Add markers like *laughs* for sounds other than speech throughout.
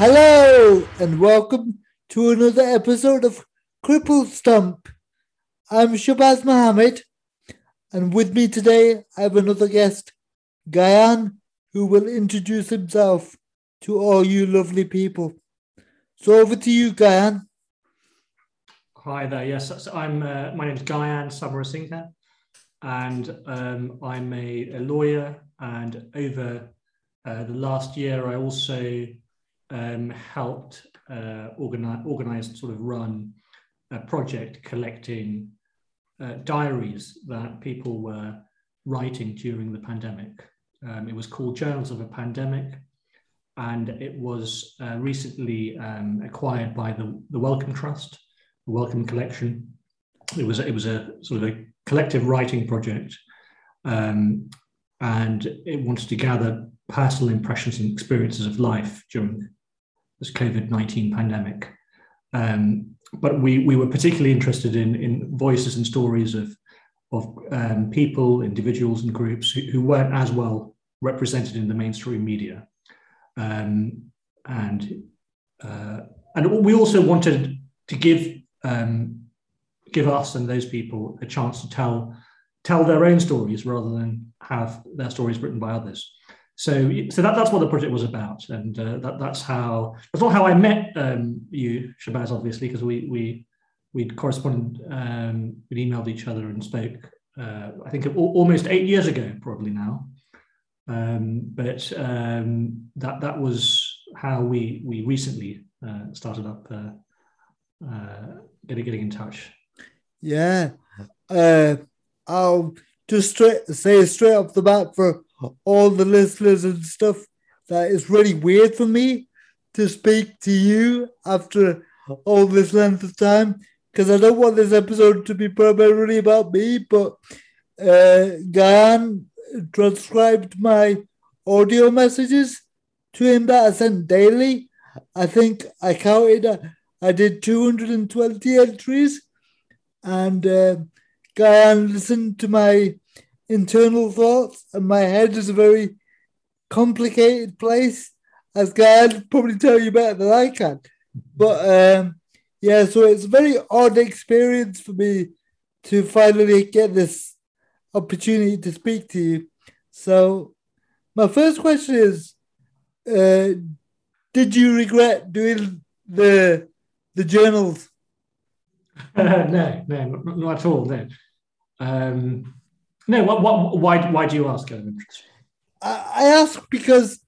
Hello and welcome to another episode of Cripple Stump. I'm Shabazz Mohammed, and with me today I have another guest, Gayan, who will introduce himself to all you lovely people. So over to you, Gayan. Hi there. Yes, I'm. Uh, my name is Gayan Samarasinghe, and um, I'm a, a, lawyer. And over uh, the last year, I also um, helped uh, organize, organize, sort of run a project collecting uh, diaries that people were writing during the pandemic. Um, it was called Journals of a Pandemic, and it was uh, recently um, acquired by the, the Wellcome Trust, the Wellcome Collection. It was it was a sort of a collective writing project, um, and it wanted to gather personal impressions and experiences of life during this COVID nineteen pandemic. Um, but we we were particularly interested in in voices and stories of of um, people, individuals, and groups who, who, weren't as well represented in the mainstream media, um, and uh, and we also wanted to give um, give us and those people a chance to tell tell their own stories rather than have their stories written by others. So, so that, that's what the project was about, and uh, that, that's how that's not how I met um, you, Shabazz, obviously, because we we we'd corresponded, um, we'd emailed each other and spoke. Uh, I think almost eight years ago, probably now. Um, but um, that that was how we we recently uh, started up uh, uh, getting getting in touch. Yeah, uh, I'll just straight, say straight off the bat for all the listeners and stuff that it's really weird for me to speak to you after all this length of time because I don't want this episode to be primarily about me, but uh, Gayan transcribed my audio messages to him that I sent daily. I think I counted, I did 220 entries, and uh, Gayan listened to my internal thoughts, and my head is a very complicated place, as Gayan probably tell you better than I can. But um, yeah, so it's a very odd experience for me to finally get this opportunity to speak to you. So, my first question is: uh, Did you regret doing the the journals? Uh, *laughs* no, no, not, not, at all. No, um, no. What, what, why, why do you ask? I, I ask because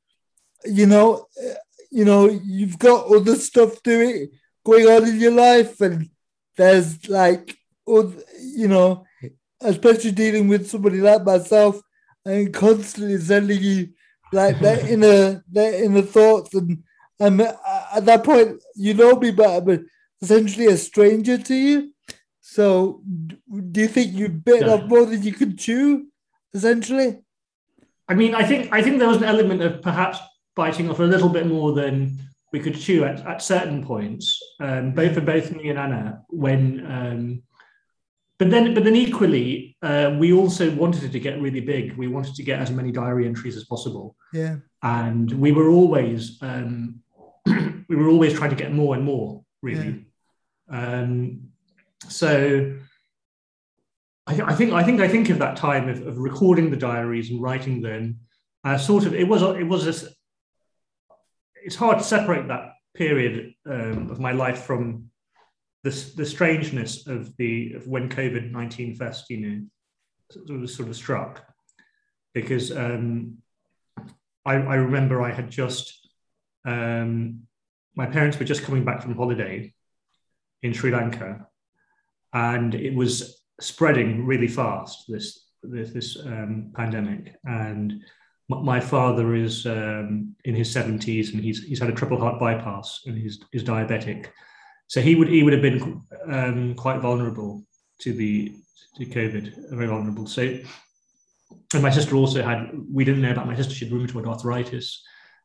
you know, uh, you know, you've got other stuff doing going on in your life, and there's like, you know, especially dealing with somebody like myself, and constantly sending you like their *laughs* inner their inner thoughts, and and at that point you know me better, but essentially a stranger to you. So, do you think you bit yeah. off more than you could chew, essentially? I mean, I think I think there was an element of perhaps biting off a little bit more than we could chew at, at certain points, um, both for both me and Anna, when um, but then, but then equally, uh, we also wanted it to get really big. We wanted to get as many diary entries as possible. Yeah. And we were always, um, *clears throat* we were always trying to get more and more, really. Yeah. Um, so I, th- I, think, I think, I think of that time of, of recording the diaries and writing them. Uh, sort of, it was, it was this. It's hard to separate that period um, of my life from the, the strangeness of the of when COVID nineteen first, you know, sort of, sort of struck, because um, I, I remember I had just um, my parents were just coming back from holiday in Sri Lanka, and it was spreading really fast. This this, this um, pandemic, and my father is um, in his 70s and he's he's had a triple heart bypass and he's, he's diabetic so he would he would have been um, quite vulnerable to the to COVID, very vulnerable. So, and my sister also had. We didn't know about my sister. She had rheumatoid arthritis,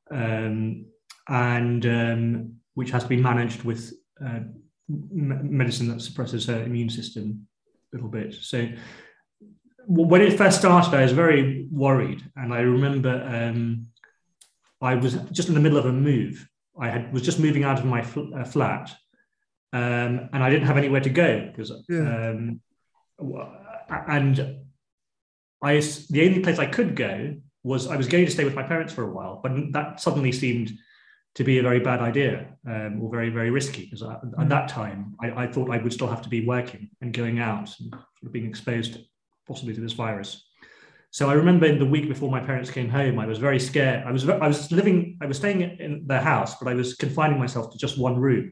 um, and um, which has to be managed with uh, medicine that suppresses her immune system a little bit. So when it first started, I was very worried, and I remember um, I was just in the middle of a move I had was just moving out of my fl- uh, flat, um, and I didn't have anywhere to go because, Yeah. um, and I the only place I could go was I was going to stay with my parents for a while, but that suddenly seemed to be a very bad idea um, or very very risky because at, at that time I, I thought I would still have to be working and going out and sort of being exposed possibly to this virus. So I remember in the week before my parents came home, I was very scared. I was I was living, I was staying in their house, but I was confining myself to just one room,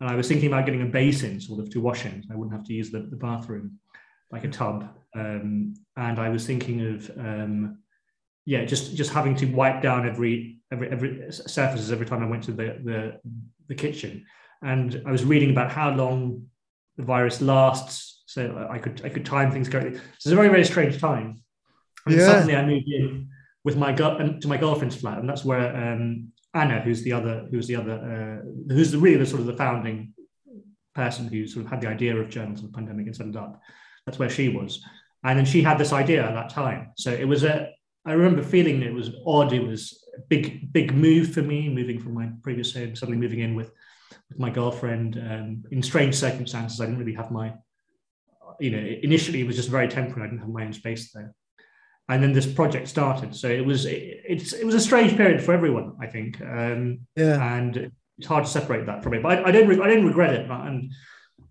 and I was thinking about getting a basin sort of to wash in. I wouldn't have to use the, the bathroom, like a tub. Um, and I was thinking of um, yeah, just just having to wipe down every every every surfaces every time I went to the the, the kitchen. And I was reading about how long the virus lasts, so I could I could time things correctly. So it's a very very strange time. And Yeah. suddenly I moved in with my girl to my girlfriend's flat, and that's where um, Anna, who's the other, who's the other, uh, who's the really the sort of the founding person who sort of had the idea of journals of the pandemic and set it up. That's where she was, and then she had this idea at that time. So it was a. I remember feeling it was odd. It was big, big move for me, moving from my previous home, suddenly moving in with, with my girlfriend um, in strange circumstances. I didn't really have my, you know, initially it was just very temporary. I didn't have my own space there and then this project started. So it was it, it's it was a strange period for everyone, I think, um, Yeah. and it's hard to separate that from it. But I, I don't re- I didn't regret it, and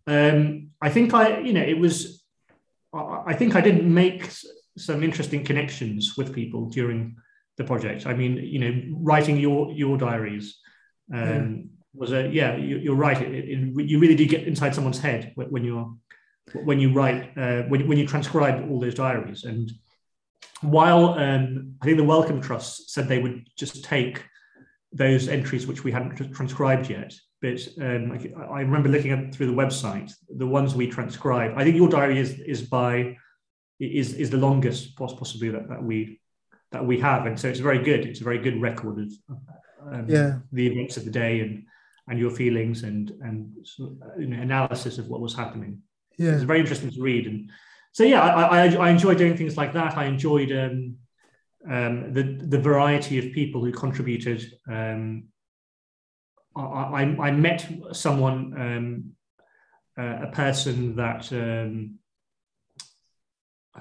um, I think I you know it was I I think I didn't make some interesting connections with people during the project. I mean, you know, writing your your diaries. Um, Was a yeah, you, you're right. It, it, you really do get inside someone's head when you're when you write uh, when, when you transcribe all those diaries and while um, I think the Wellcome Trust said they would just take those entries which we hadn't transcribed yet, but um, I, I remember looking at through the website the ones we transcribed. I think your diary is is by is is the longest poss- possibly that, that we that we have, and so it's very good. It's a very good record of um, Yeah. the events of the day and and your feelings and and you know, analysis of what was happening Yeah. it's very interesting to read and so yeah i i, I enjoy doing things like that i enjoyed um, um, the the variety of people who contributed um, I, I, I met someone um, uh, a person that um,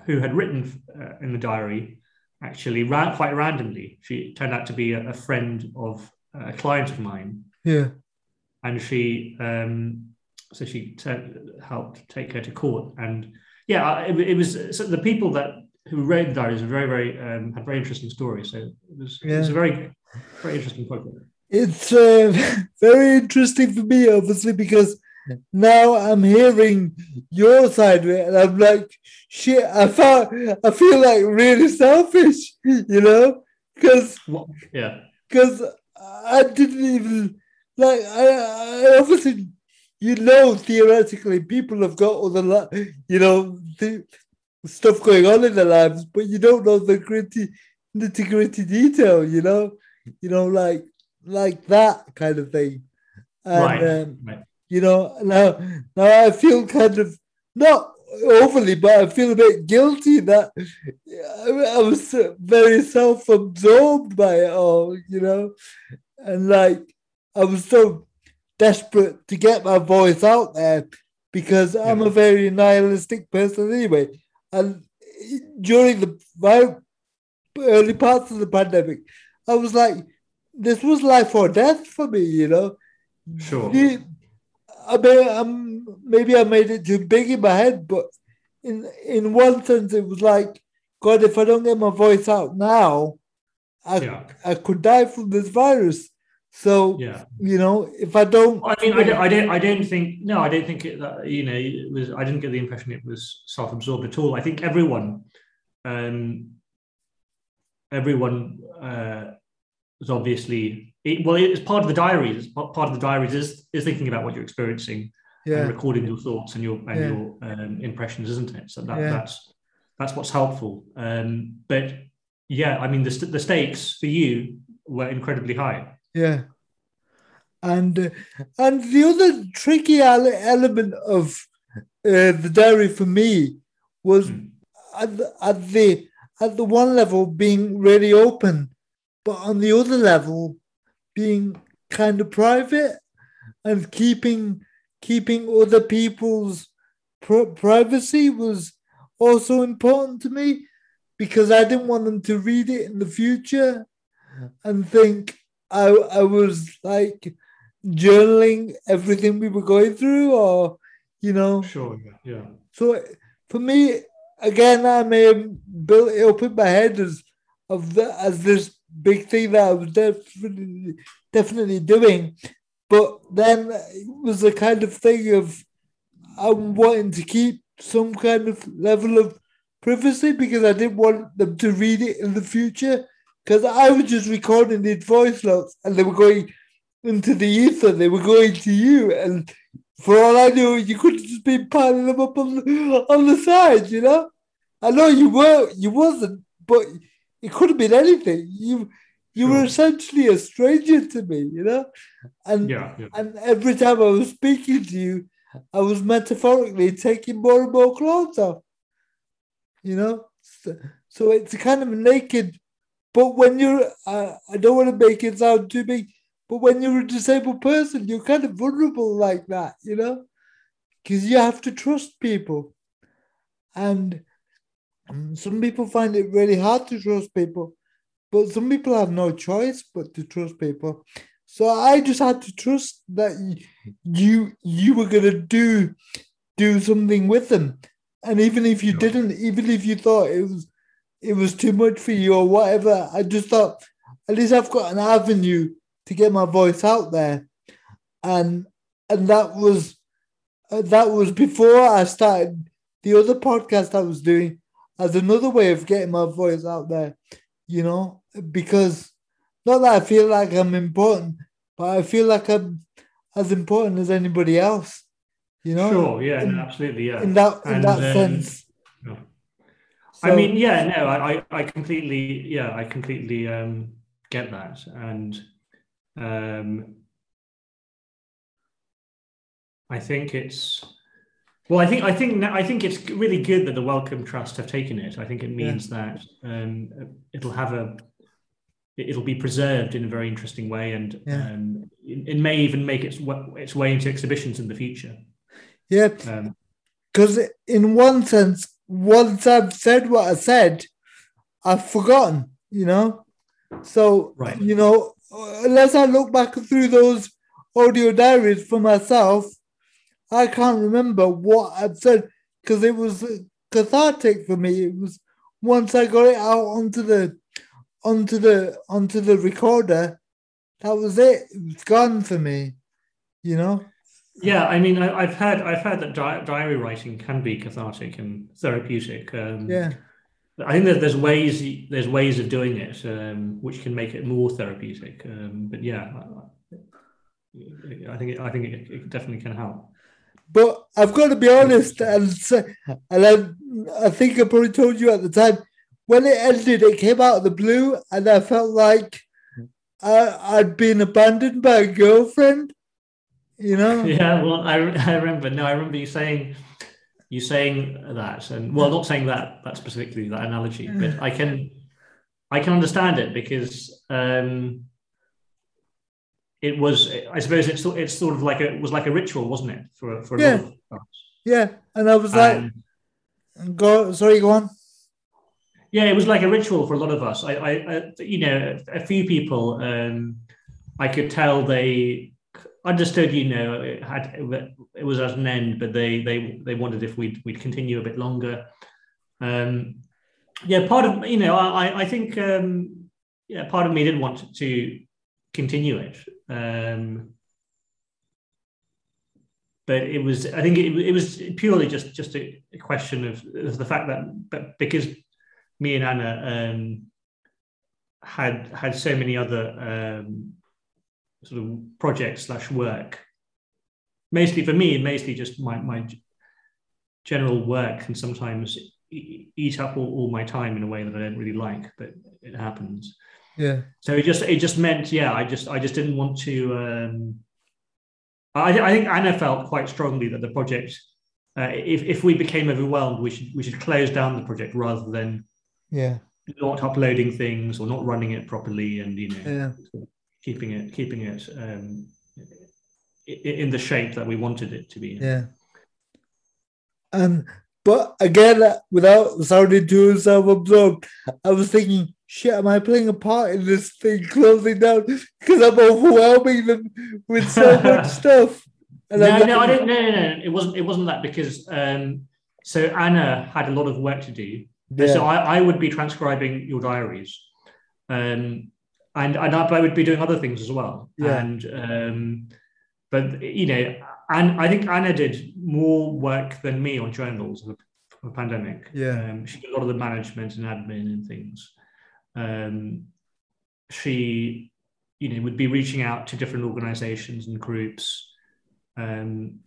who had written uh, in the diary actually ran quite randomly. She turned out to be a, a friend of a client of mine. Yeah. and she um, so she t- helped take her to court. And yeah it, it was so the people that who read the diaries were very very um, had very interesting stories. So it was, it was a very very interesting project. It's uh, *laughs* very interesting for me, obviously, because now I'm hearing your side of it, and I'm like, shit. I felt, I feel like really selfish, you know, because yeah because I didn't even like. I, I obviously, you know, theoretically, people have got other, li- you know, the stuff going on in their lives, but you don't know the gritty, nitty gritty detail. You know, you know, like like that kind of thing. And, right, Um, right. You know, now now I feel kind of not overly, but I feel a bit guilty that I, I was very self-absorbed by it all, you know, and like I was so desperate to get my voice out there because I'm a very nihilistic person anyway, and during the my early parts of the pandemic, I was like, this was life or death for me, you know. Sure. Yeah, I mean, um, maybe I made it too big in my head, but in in one sense, it was like, God, if I don't get my voice out now, I Yeah. I could die from this virus. So yeah you know, if I don't, I mean, I don't, I don't, I don't think. No, I don't think it. That, you know, it was. I didn't get the impression it was self-absorbed at all. I think everyone, um, everyone uh, was obviously. It, well, it's part of the diaries. It's part of the diaries is is thinking about what you're experiencing and recording your thoughts and your and Yeah. your um, impressions, isn't it? So that, Yeah. that's that's what's helpful. Um, but yeah, I mean, the the stakes for you were incredibly high. yeah. And uh, and the other tricky ele- element of uh, the diary for me was Mm. at the, at the at the one level being really open, but on the other level being kind of private and keeping keeping other people's pr- privacy was also important to me because I didn't want them to read it in the future and think I I was like journaling everything we were going through or you know Sure. Yeah. so for me, again, I may have built it up in my head as of the as this big thing that I was definitely definitely doing, but then it was a kind of thing of I'm wanting to keep some kind of level of privacy because I didn't want them to read it in the future. Because I was just recording these voice notes and they were going into the ether, they were going to you. And for all I knew, you could have just been piling them up on the, on the side, you know. I know you were, you wasn't, but it could have been anything. You you were essentially a stranger to me, you know. And Yeah. yeah. and every time I was speaking to you, I was metaphorically taking more and more clothes off, you know. So, so it's kind of naked. But when you're, uh, I don't want to make it sound too big, but when you're a disabled person, you're kind of vulnerable like that, you know, because you have to trust people. And some people find it really hard to trust people, but some people have no choice but to trust people. So I just had to trust that you you were gonna do do something with them, and even if you didn't, even if you thought it was it was too much for you or whatever, I just thought at least I've got an avenue to get my voice out there, and and that was uh, that was before I started the other podcast I was doing as another way of getting my voice out there, you know, because not that I feel like I'm important, but I feel like I'm as important as anybody else, you know, Sure. Yeah. in- no, absolutely. Yeah. in that in And, that um, sense. yeah. I mean, yeah, no, I, I, I completely, yeah, I completely um, get that, and um, I think it's, well, I think, I think, I think it's really good that the Wellcome Trust have taken it. I think it means that um, it'll have a, it- it'll be preserved in a very interesting way, and Yeah. um, it, it may even make its its way into exhibitions in the future. yeah, Um, because in one sense, once I've said what I said, I've forgotten, you know. So Right. you know, unless I look back through those audio diaries for myself, I can't remember what I've said because it was cathartic for me. It was once I got it out onto the onto the onto the recorder, that was it. It was gone for me, you know. Yeah, I mean, I, I've heard I've heard that di- diary writing can be cathartic and therapeutic. Um, Yeah, I think that there's ways there's ways of doing it um, which can make it more therapeutic. Um, but yeah, I, I think it, I think it, it definitely can help. But I've got to be honest and and I, I think I probably told you at the time when it ended, it came out of the blue, and I felt like I, I'd been abandoned by a girlfriend. You know? *laughs* Yeah, well, I, I remember. No, I remember you saying you saying that, and well, not saying that that specifically that analogy, but I can I can understand it because um, it was. I suppose it's it's sort of like a, it was like a ritual, wasn't it, for for a Yeah. lot of us. Yeah, and I was like, And- "Go, sorry, go on." yeah, it was like a ritual for a lot of us. I, I, I you know, a, a few people, um, I could tell they understood. You know, it had it was at an end, but they they they wondered if we'd we'd continue a bit longer. Um, yeah, part of you know, I I think um, yeah, part of me did want to continue it. Um, but it was I think it, it was purely just just a, question of, of the fact that but because me and Anna um, had had so many other um, sort of projects slash work. Mostly for me, mostly just my my general work can sometimes eat up all, all my time in a way that I don't really like, but it happens. Yeah, So it just it just meant yeah, I just I just didn't want to. Um, I, I think Anna felt quite strongly that the project, uh, if if we became overwhelmed, we should we should close down the project rather than yeah, not uploading things or not running it properly and you know yeah. keeping it keeping it um, in the shape that we wanted it to be. Yeah. And but again, without sounding too self-absorbed, I was thinking, shit, am I playing a part in this thing closing down? Because I'm overwhelming them with so much *laughs* stuff. And no, no, I didn't. No, no, no. It wasn't. It wasn't that because um, so Anna had a lot of work to do. Yeah. So I, I would be transcribing your diaries, um, and and I, I would be doing other things as well. Yeah. And um, but you know, and I think Anna did more work than me on journals of the pandemic. Yeah, um, she did a lot of the management and admin and things. Um, she, you know, would be reaching out to different organisations and groups. Um,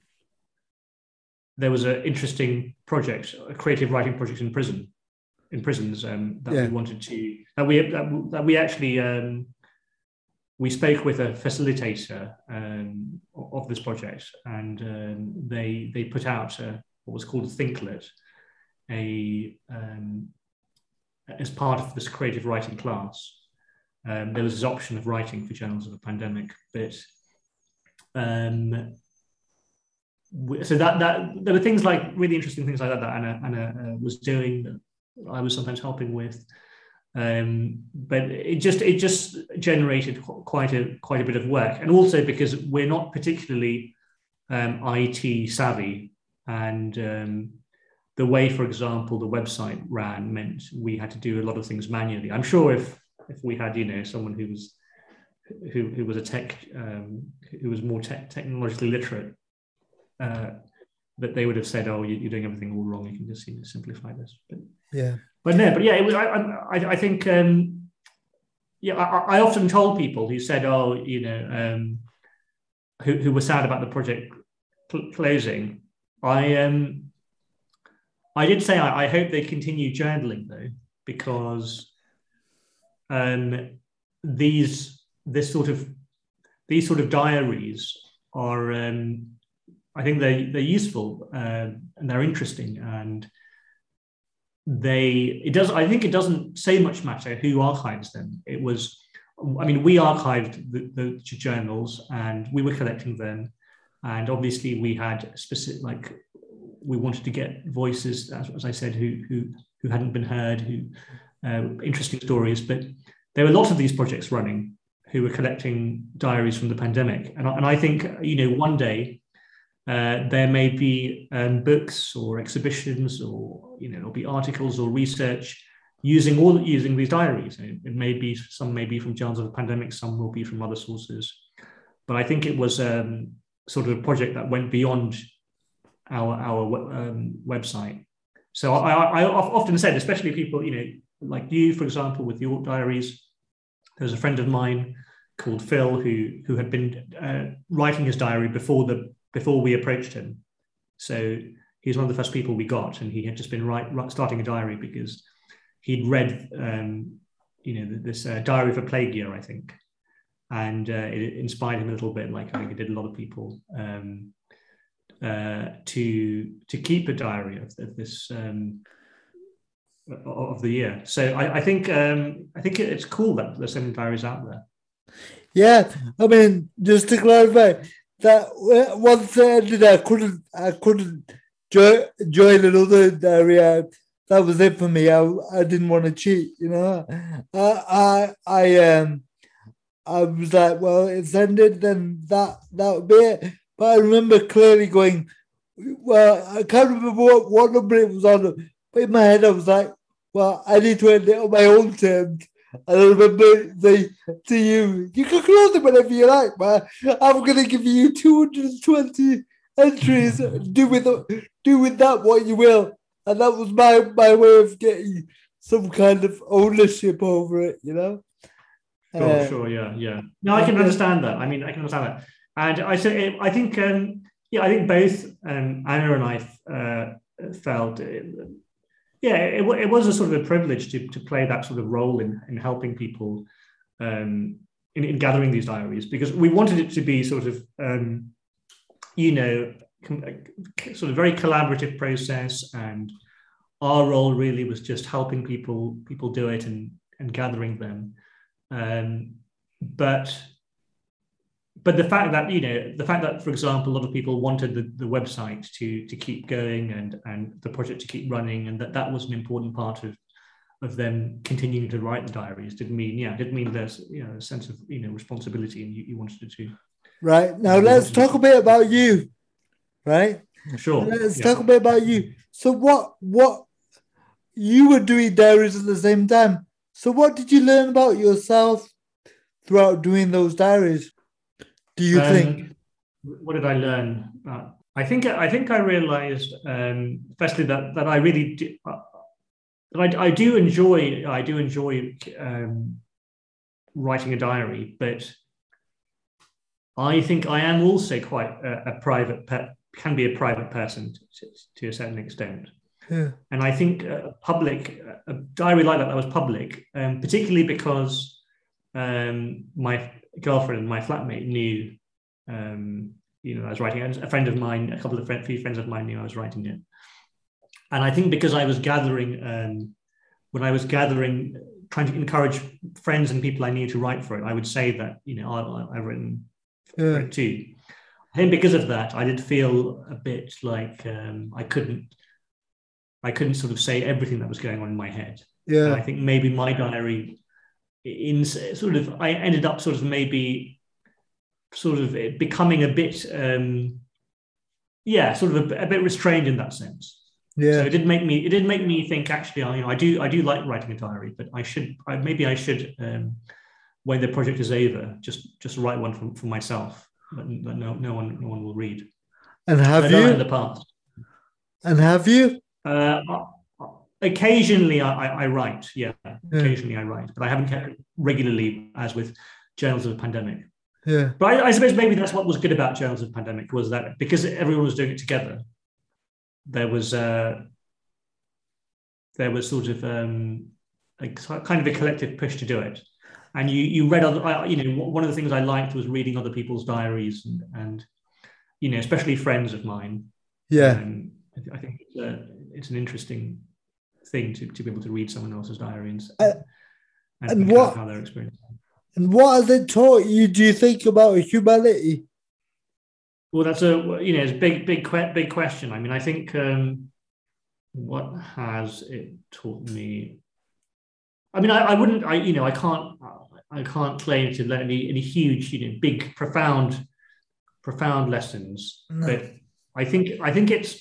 there was an interesting project, a creative writing project in prison, in prisons um, that yeah. we wanted to that we that, that we actually um, we spoke with a facilitator um, of this project, and um, they they put out a, what was called a Thinklet, a um, as part of this creative writing class. Um, there was this option of writing for journals of the pandemic, but um, so that that there were things like really interesting things like that that Anna, Anna uh, was doing that I was sometimes helping with. Um, but it just it just generated quite a quite a bit of work, and also because we're not particularly um, IT savvy, and um, the way, for example, the website ran meant we had to do a lot of things manually. I'm sure if if we had you know someone who was who, who was a tech um, who was more tech, technologically literate, uh, that they would have said, "Oh, you're doing everything all wrong. You can just you know, simplify this." But yeah, but no, but yeah, it was. I I, I think um, yeah, I, I, often told people who said, "Oh, you know," um, who who were sad about the project cl- closing. I um, I did say I, I hope they continue journaling though, because um, these this sort of these sort of diaries are um, I think they they're useful uh, and they're interesting and they it does i think it doesn't say much matter who archives them. It was i mean we archived the, the journals and we were collecting them and obviously we had specific like we wanted to get voices as, as i said who who who hadn't been heard who uh, interesting stories but there were lots of these projects running who were collecting diaries from the pandemic and, and i think you know one day uh, there may be um, books or exhibitions, or you know, there'll be articles or research using all using these diaries. It may be some may be from Journals of the Pandemic, some will be from other sources. But I think it was um, sort of a project that went beyond our our um, website. So I, I, often said, especially people, you know, like you, for example, with your diaries. There's a friend of mine called Phil who who had been uh, writing his diary before the before we approached him. So he was one of the first people we got, and he had just been right, right starting a diary because he'd read, um, you know, this uh, Diary for Plague Year, I think, and uh, it inspired him a little bit, like I think it did a lot of people, um, uh, to to keep a diary of, of this. Um, of the year, so I, I think um, I think it's cool that there's so many diaries out there. Yeah, I mean, just to clarify, that once I ended, I couldn't, I couldn't join, join another area. That was it for me. I, I didn't want to cheat, you know. I, I, I, um, I was like, well, it's ended, then that that would be it. But I remember clearly going, well, I can't remember what, what number it was on, but in my head I was like, well, I need to end it on my own terms. And I remember saying to you, you can close it whenever you like, man. I'm going to give you 220 entries. do with do with that what you will. And that was my, my way of getting some kind of ownership over it, you know? Sure, uh, sure, yeah, yeah. No, I can understand that. I mean, I can understand that. And I say, I think, um, yeah, I think both um, Anna and I uh, felt yeah, it, it was a sort of a privilege to, to play that sort of role in, in helping people um, in, in gathering these diaries because we wanted it to be sort of, um, you know, sort of very collaborative process and our role really was just helping people people do it and, and gathering them. Um, but but the fact that you know the fact that for example a lot of people wanted the, the website to to keep going and and the project to keep running and that that was an important part of of them continuing to write the diaries didn't mean yeah didn't mean there's you know a sense of you know responsibility and you, you wanted to do. Right. Now let's talk a bit about you right? Sure. Let's yeah. talk a bit about you. So what what you were doing diaries at the same time. So what did you learn about yourself throughout doing those diaries do you um, think what did i learn uh, I think I think I realized um, firstly that that I really do, uh, I, I do enjoy I do enjoy um, writing a diary, but I think I am also quite a, a private pe- can be a private person to, to a certain extent. Yeah. And I think a public a diary like that that was public, um, particularly because um, my girlfriend, and my flatmate, knew um, you know I was writing. A friend of mine, a couple of friend, few friends of mine knew I was writing it, and I think because I was gathering, um, when I was gathering, trying to encourage friends and people I knew to write for it, I would say that, you know, I, have written yeah. it too. I think because of that, I did feel a bit like um, I couldn't, I couldn't sort of say everything that was going on in my head. Yeah. And I think maybe my diary, in sort of, I ended up sort of maybe, sort of becoming a bit, um, yeah, sort of a, a bit restrained in that sense. Yeah. So it didn't make me it did make me think actually I you know I do I do like writing a diary but I should I, maybe I should um, when the project is over just just write one for, for myself that no no one no one will read. And have you in the past? And have you? Uh, occasionally I, I, write yeah, yeah occasionally I write but I haven't kept regularly as with journals of the pandemic. Yeah. But I, I suppose maybe that's what was good about journals of the pandemic was that because everyone was doing it together there was uh, there was sort of um, a kind of a collective push to do it. And you you read other, you know, one of the things I liked was reading other people's diaries and, and you know, especially friends of mine. Yeah, um, I think it's, a, it's, an interesting thing to, to be able to read someone else's diaries uh, and, and what how they're experiencing. And what has it taught you? Do you think about humanity? Well, that's a you know it's a big big big question. I mean, I think um, what has it taught me? I mean, I, I wouldn't. I you know I can't I can't claim to learn any any huge you know big profound profound lessons, no. but I think I think it's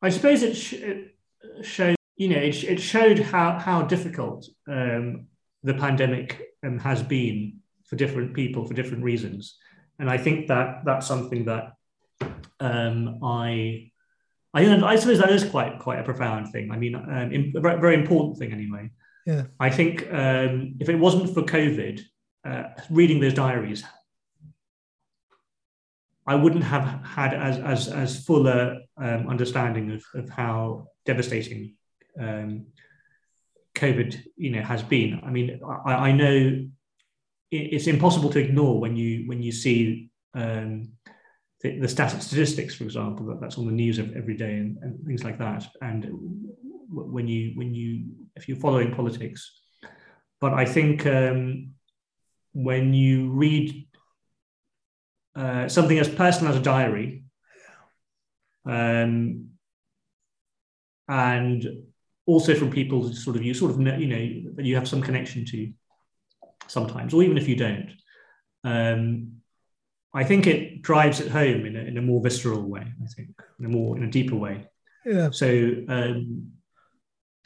I suppose it, sh- it showed you know it, it showed how how difficult um, the pandemic um, has been for different people for different reasons and I think that that's something that um, I, I, I suppose that is quite quite a profound thing. I mean, um, in, a very important thing anyway. Yeah. I think um, if it wasn't for COVID, uh, reading those diaries, I wouldn't have had as as as fuller um, understanding of, of how devastating um, COVID, you know, has been. I mean, I, I know it's impossible to ignore when you when you see um, the, the static statistics, for example, that, that's on the news every day and, and, things like that. And when you when you if you're following politics, but I think um, when you read uh, something as personal as a diary, um, and also from people who sort of you sort of know, you know that you have some connection to sometimes, or even if you don't. Um, I think it drives it home in a, in a more visceral way. I think in a more in a deeper way. Yeah. So um,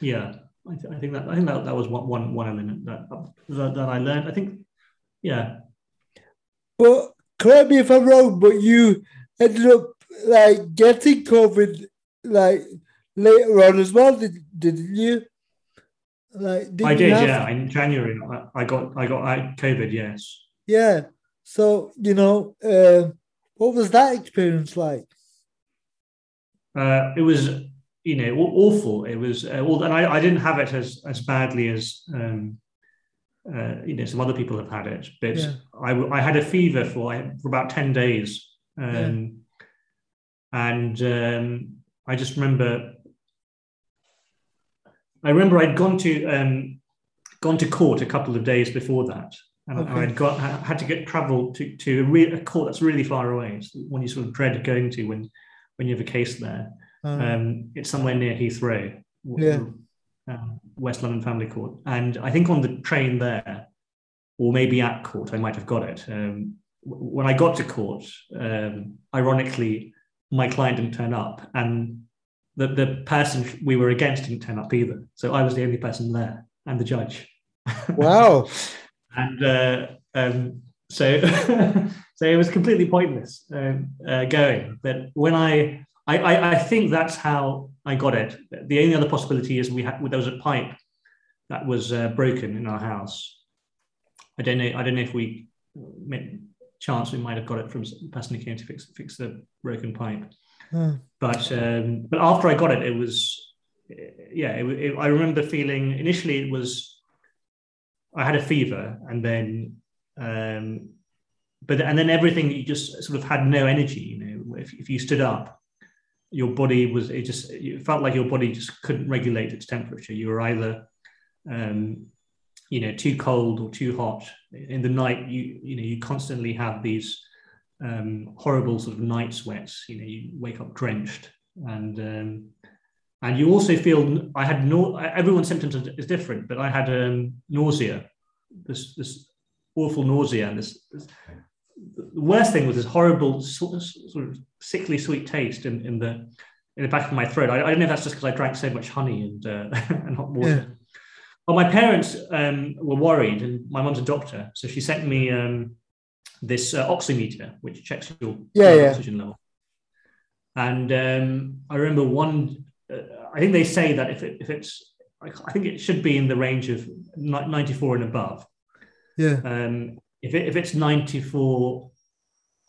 yeah, I, th- I, think that I think that, that was one one one element that, that that I learned. I think yeah. But correct me if I'm wrong, but you ended up like getting COVID like later on as well, did, didn't you? Like, did I did, have... yeah. In January, I, got I got I, COVID. Yes. Yeah. So you know, uh, what was that experience like? Uh, it was, you know, awful. It was, uh, and I, I didn't have it as as badly as um, uh, you know some other people have had it, but yeah. I I had a fever for for about ten days, um, yeah. and um, I just remember I remember I'd gone to um, gone to court a couple of days before that, and Okay. I had got I had to get travel to to a, re- a court that's really far away. It's one you sort of dread going to when when you have a case there. Uh, Um, it's somewhere near Heathrow, Yeah. um, West London Family Court, and I think on the train there, or maybe at court, I might have got it. Um, when I got to court, um, ironically, my client didn't turn up, and the the person we were against didn't turn up either. So I was the only person there, and the judge. wow. *laughs* and uh, um, so *laughs* so it was completely pointless um, uh, going. But when I, I I I think that's how I got it. The only other possibility is we had there was a pipe that was uh, broken in our house. I don't know. I don't know if we chance we might have got it from the person who came to fix fix the broken pipe. Uh, But um, but after I got it, it was yeah. It, it, I remember feeling initially it was I had a fever, and then um, but and then everything you just sort of had no energy. You know, if, if you stood up, your body was it just it felt like your body just couldn't regulate its temperature. You were either um, you know too cold or too hot. In the night, you you know you constantly have these um, horrible sort of night sweats. You know, you wake up drenched, and um, and you also feel. I had no. Everyone's symptoms is different, but I had um, nausea. This this awful nausea, and this, this. The worst thing was this horrible sort of, sort of sickly sweet taste in, in the in the back of my throat. I, I don't know if that's just because I drank so much honey and uh, *laughs* and hot water. Yeah. But my parents um, were worried, and my mum's a doctor, so she sent me um, this uh, oximeter, which checks your Yeah, yeah. oxygen level. And um, I remember one. Uh, I think they say that if it, if it's, I think it should be in the range of 94 and above. yeah. Um, if it, if it's 94,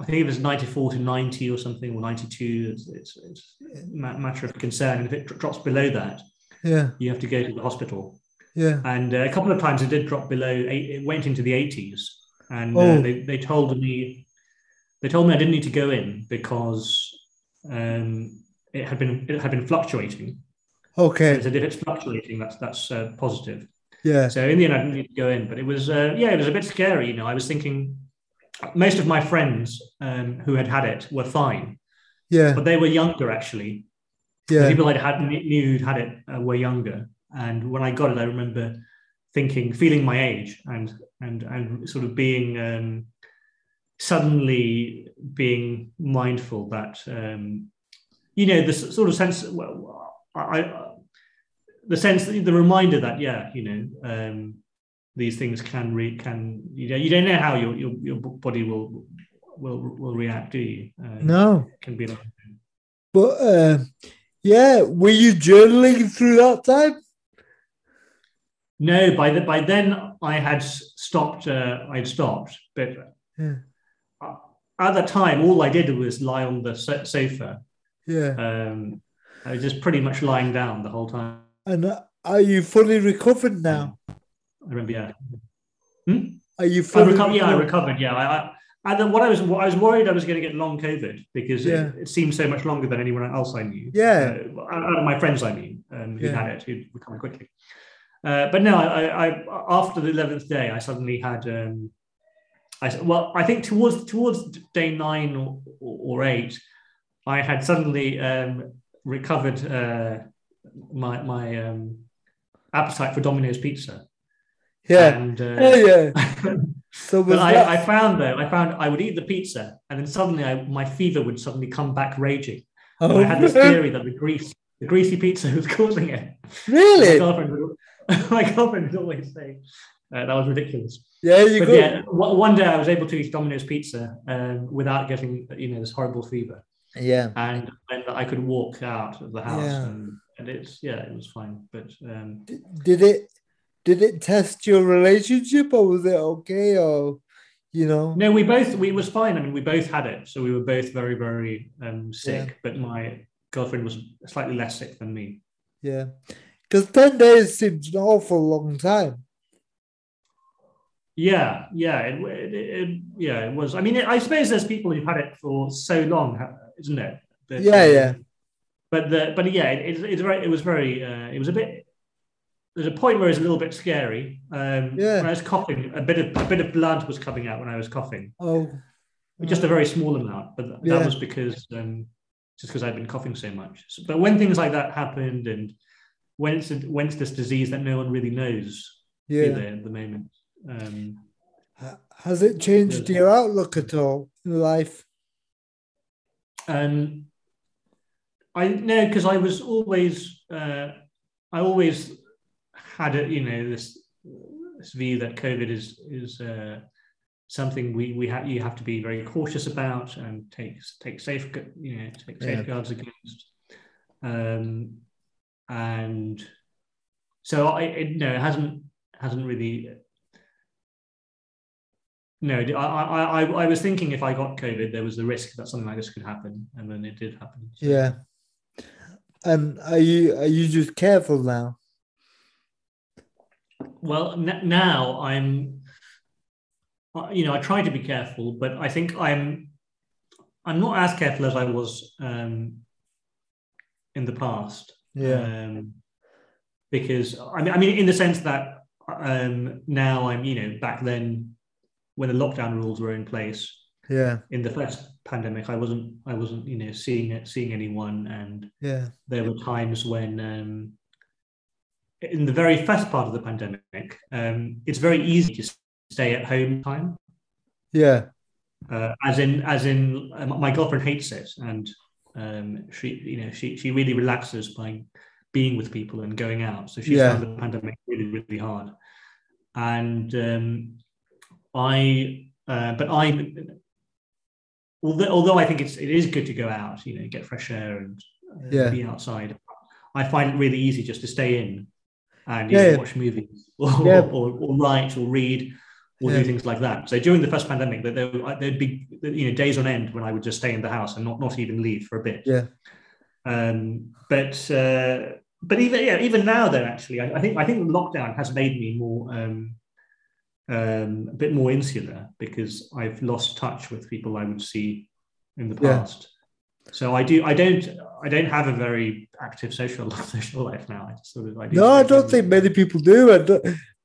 I think if it's 94 to 90 or something, or 92, it's, it's, it's a matter of concern. And if it drops below that, Yeah. you have to go to the hospital. Yeah. And uh, a couple of times it did drop below, eight, it went into the 80s. And uh, Oh. they, they told me, they told me I didn't need to go in because um, it had been it had been fluctuating. Okay. said if it's fluctuating, that's that's uh, positive. Yeah. So in the end, I didn't need to go in, but it was uh, yeah, it was a bit scary. You know, I was thinking most of my friends um, who had had it were fine, Yeah. but they were younger actually. The Yeah. people I had knew who'd had it uh, were younger, and when I got it, I remember thinking, feeling my age, and and and sort of being um, suddenly being mindful that um, you know the sort of sense. Well, I, I the sense the reminder that yeah, you know. Um, these things can re can you know you don't know how your your, your body will will will react do you um, No. can be like But uh, yeah, were you journaling through that time? No, by the, by then I had stopped. Uh, I'd stopped, but Yeah. uh, at that time, all I did was lie on the sofa. Yeah. Um, I was just pretty much lying down the whole time. And uh, are you fully recovered now? I remember, yeah. Are you I fully recovered. Yeah, I recovered? Yeah, I, I, and then what I was, I was worried I was going to get long COVID because Yeah. it, it seemed so much longer than anyone else I knew. Yeah. uh, out of my friends I mean, um, who Yeah. had it, who'd recovered quickly. Uh, but no, I, I, after the eleventh day, I suddenly had. Um, I well, I think towards towards day nine or, or, eight, I had suddenly um, recovered uh, my my um, appetite for Domino's pizza. Yeah. and uh, Yeah. Yeah. *laughs* So but I? I found though, I found I would eat the pizza, and then suddenly I, my fever would suddenly come back raging. Oh, I had this theory that the grease, the greasy pizza *laughs* was causing it. My really? girlfriend would, my girlfriend would always say uh, that was ridiculous. Yeah. You But go. yeah, one day I was able to eat Domino's pizza um, without getting you know this horrible fever, Yeah. and then I could walk out of the house, Yeah. and, and it's yeah, it was fine. But um, D- Did it? Did it test your relationship, or was it okay, or you know? no, we both we it was fine. I mean, we both had it, so we were both very very um, sick. But my girlfriend was slightly less sick than me. Yeah. Because ten days seems an awful long time. Yeah, yeah, it, it, it- yeah, it was. I mean, I suppose there's people who've had it for so long, isn't it? But, Yeah, um, yeah. But the but yeah, it, it's very it was very uh, it was a bit there's a point where it's a little bit scary. Um, Yeah. When I was coughing, a bit of a bit of blood was coming out when I was coughing, Oh, just a very small amount. But th- Yeah. that was because um, just because I'd been coughing so much. So- but when things like that happened, and when it's a, when it's this disease that no one really knows yeah. they, at the moment. Um, Has it changed your outlook at all in life? Um, I no, because I was always, uh, I always had a, you know, this this view that COVID is is uh, something we we have you have to be very cautious about and take take safe you know take Yeah. safeguards against. Um, and so I it, no, it hasn't hasn't really. No, I, I, I, I was thinking if I got COVID, there was the risk that something like this could happen, and then it did happen. So- Yeah. And are you are you just careful now? Well, n- now I'm, you know, I try to be careful, but I think I'm, I'm not as careful as I was um, in the past. Um, because I mean, I mean, in the sense that um, now I'm, you know, back then when the lockdown rules were in place Yeah. in the first pandemic, I wasn't, I wasn't, you know, seeing it, seeing anyone, and Yeah. there were times when um, in the very first part of the pandemic um, it's very easy to stay at home time Yeah. uh, as in as in uh, my girlfriend hates it and um, she you know she she really relaxes by being with people and going out so she Yeah. found the pandemic really really hard and um, I uh, but I although although I think it's it is good to go out you know get fresh air and uh, Yeah. be outside I find it really easy just to stay in and you Yeah, know, watch movies *laughs* or, Yeah. or, or write or read or Yeah. do things like that. So during the first pandemic, there, there, there'd be you know days on end when I would just stay in the house and not, not even leave for a bit. Yeah. Um, but uh, but even yeah, even now though, actually, I, I think I think lockdown has made me more um, um, a bit more insular because I've lost touch with people I would see in the Yeah. past. So I do I don't I don't have a very active social *laughs* social life now. I just sort of I do No, I don't think many people do. I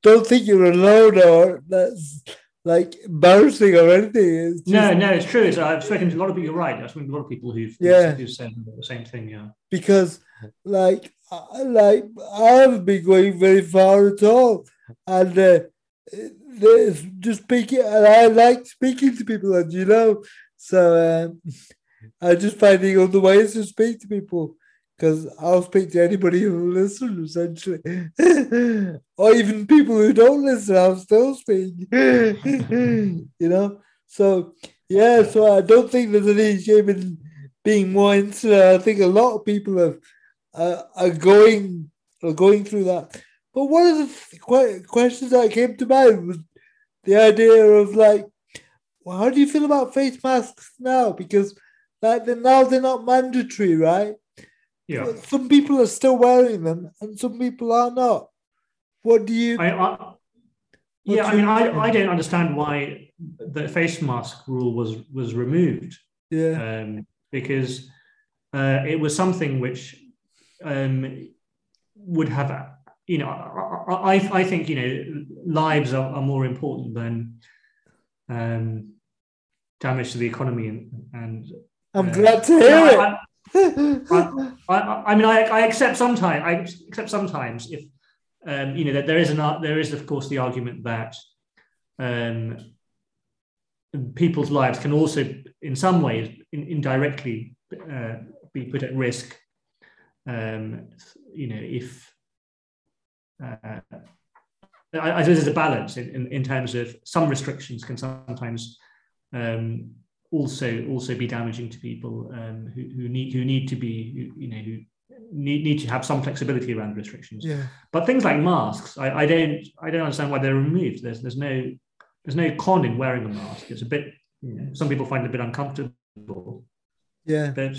don't, think you're alone or that's like embarrassing or anything. Just No, no, it's true. It's, I've spoken to a lot of people. You're right. I've spoken to a lot of people who've, Yeah. who've said the same thing. Yeah. because like I- like I haven't been going very far at all, and uh, there's just speaking, and I like speaking to people, and you know, so um, I just finding other ways to speak to people because I'll speak to anybody who will listen, essentially, *laughs* or even people who don't listen, I'll still speak, *laughs* you know. So yeah, so I don't think there's any shame in being more insular. I think a lot of people have uh, are going are going through that. But one of the th- que- questions that came to mind was the idea of like, well, how do you feel about face masks now? Because like they're, now they're not mandatory, right? Yeah. Some people are still wearing them, and some people are not. What do you? I, I, yeah, I mean, I. I don't understand why the face mask rule was was removed yeah, um, because uh, it was something which um, would have, you know, I, I, I think, you know, lives are, are more important than um, damage to the economy and, and I'm uh, glad to hear I- it. I- I, I, I mean, I, I accept sometimes. I accept sometimes if um, you know that there is an ar- there is of course the argument that um, people's lives can also, in some ways, in, indirectly uh, be put at risk. Um, you know, if uh, I, I suppose there's a balance in, in, in terms of some restrictions can sometimes um, also also be damaging to people um, who, who need who need to be you know who need, need to have some flexibility around restrictions. yeah, But things like masks, I, I don't I don't understand why they're removed. There's there's no there's no con in wearing a mask. It's a bit you know, some people find it a bit uncomfortable, yeah, but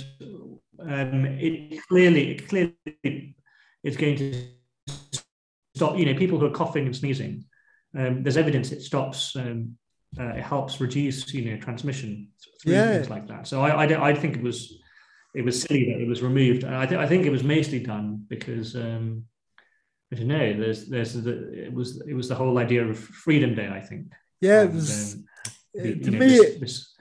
um, it clearly it clearly is going to stop. You know, people who are coughing and sneezing. Um, there's evidence it stops. Um, uh, it helps reduce you know transmission through Yeah. things like that. So I I, I think it was it was silly that it was removed, and I think I think it was mostly done because um, I don't know. There's there's the, it was it was the whole idea of Freedom Day. I think. Yeah, And, it was, um, uh, the- to know, me, this- it, this-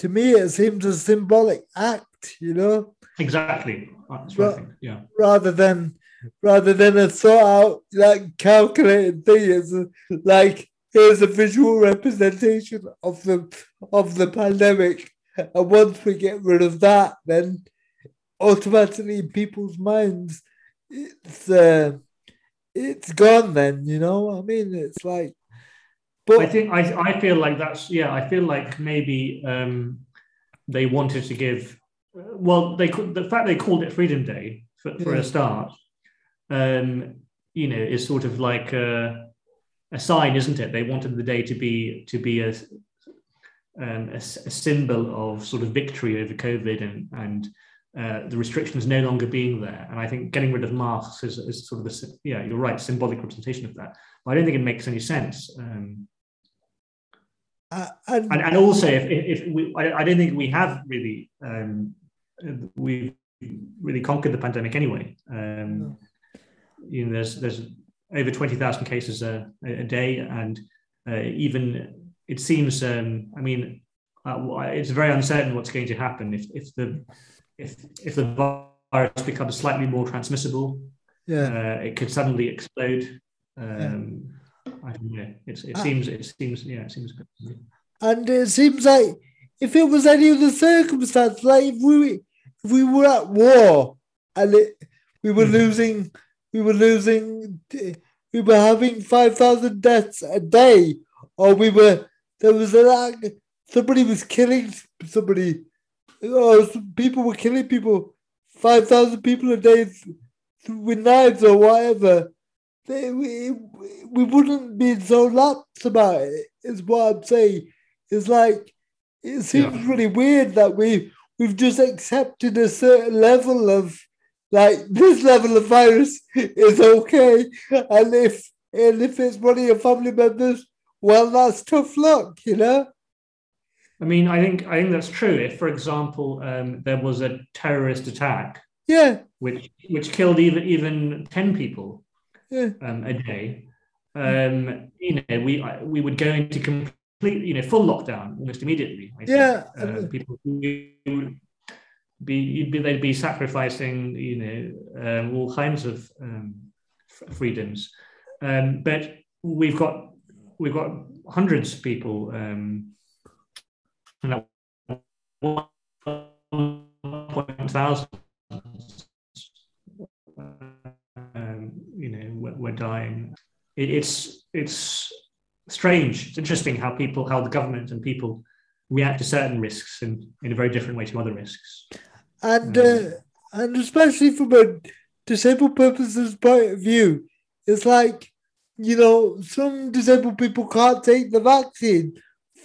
to me, it seems a symbolic act, you know, exactly. That's what I think. Yeah. rather than rather than a thought out, like calculated thing. It's like here's a visual representation of the of the pandemic, and once we get rid of that, then automatically in people's minds, it's uh, it's gone. Then you know, I mean, it's like, but I think I, I feel like that's yeah. I feel like maybe um, they wanted to give. Well, they could, the fact they called it Freedom Day for, for Yeah. a start, um, you know, is sort of like a, a sign, isn't it? They wanted the day to be to be a um, a, a symbol of sort of victory over COVID and and uh, the restrictions no longer being there. And I think getting rid of masks is, is sort of the yeah, you're right, symbolic representation of that. But I don't think it makes any sense. Um, uh, and, and, also if, if if we I, I don't think we have really um we've really conquered the pandemic anyway um No. you know there's there's over 20,000 cases a, a day and uh, even it seems um i mean uh, it's very uncertain what's going to happen if if the if if the virus becomes slightly more transmissible yeah. uh, it could suddenly explode um I don't know. It's, it Ah. seems. It seems. Yeah. It seems. Good. And it seems like if it was any other circumstance, like if we if we were at war and it, we were Mhm. losing, we were losing, we were having five thousand deaths a day, or we were there was a like somebody was killing somebody, or some people were killing people, five thousand people a day th- with knives or whatever. They, we, we wouldn't be so lax about it, is what I'm saying. It's like it seems Yeah. really weird that we we've just accepted a certain level of like this level of virus is okay, and if and if it's one of your family members, well, that's tough luck, you know. I mean, I think I think that's true. If, for example, um, there was a terrorist attack Yeah, which which killed even even ten people yeah, um, a day, um, you know, we we would go into complete, you know, full lockdown almost immediately. I. Yeah, uh, people be be they'd be sacrificing, you know, um, all kinds of um, freedoms, um, but we've got we've got hundreds of people. Um, and at one point thousand, um, you know, we're, we're dying. It, it's it's strange. It's interesting how people, how the government and people react to certain risks in, in a very different way to other risks. And Mm. uh, and especially from a disabled purposes point of view, it's like you know some disabled people can't take the vaccine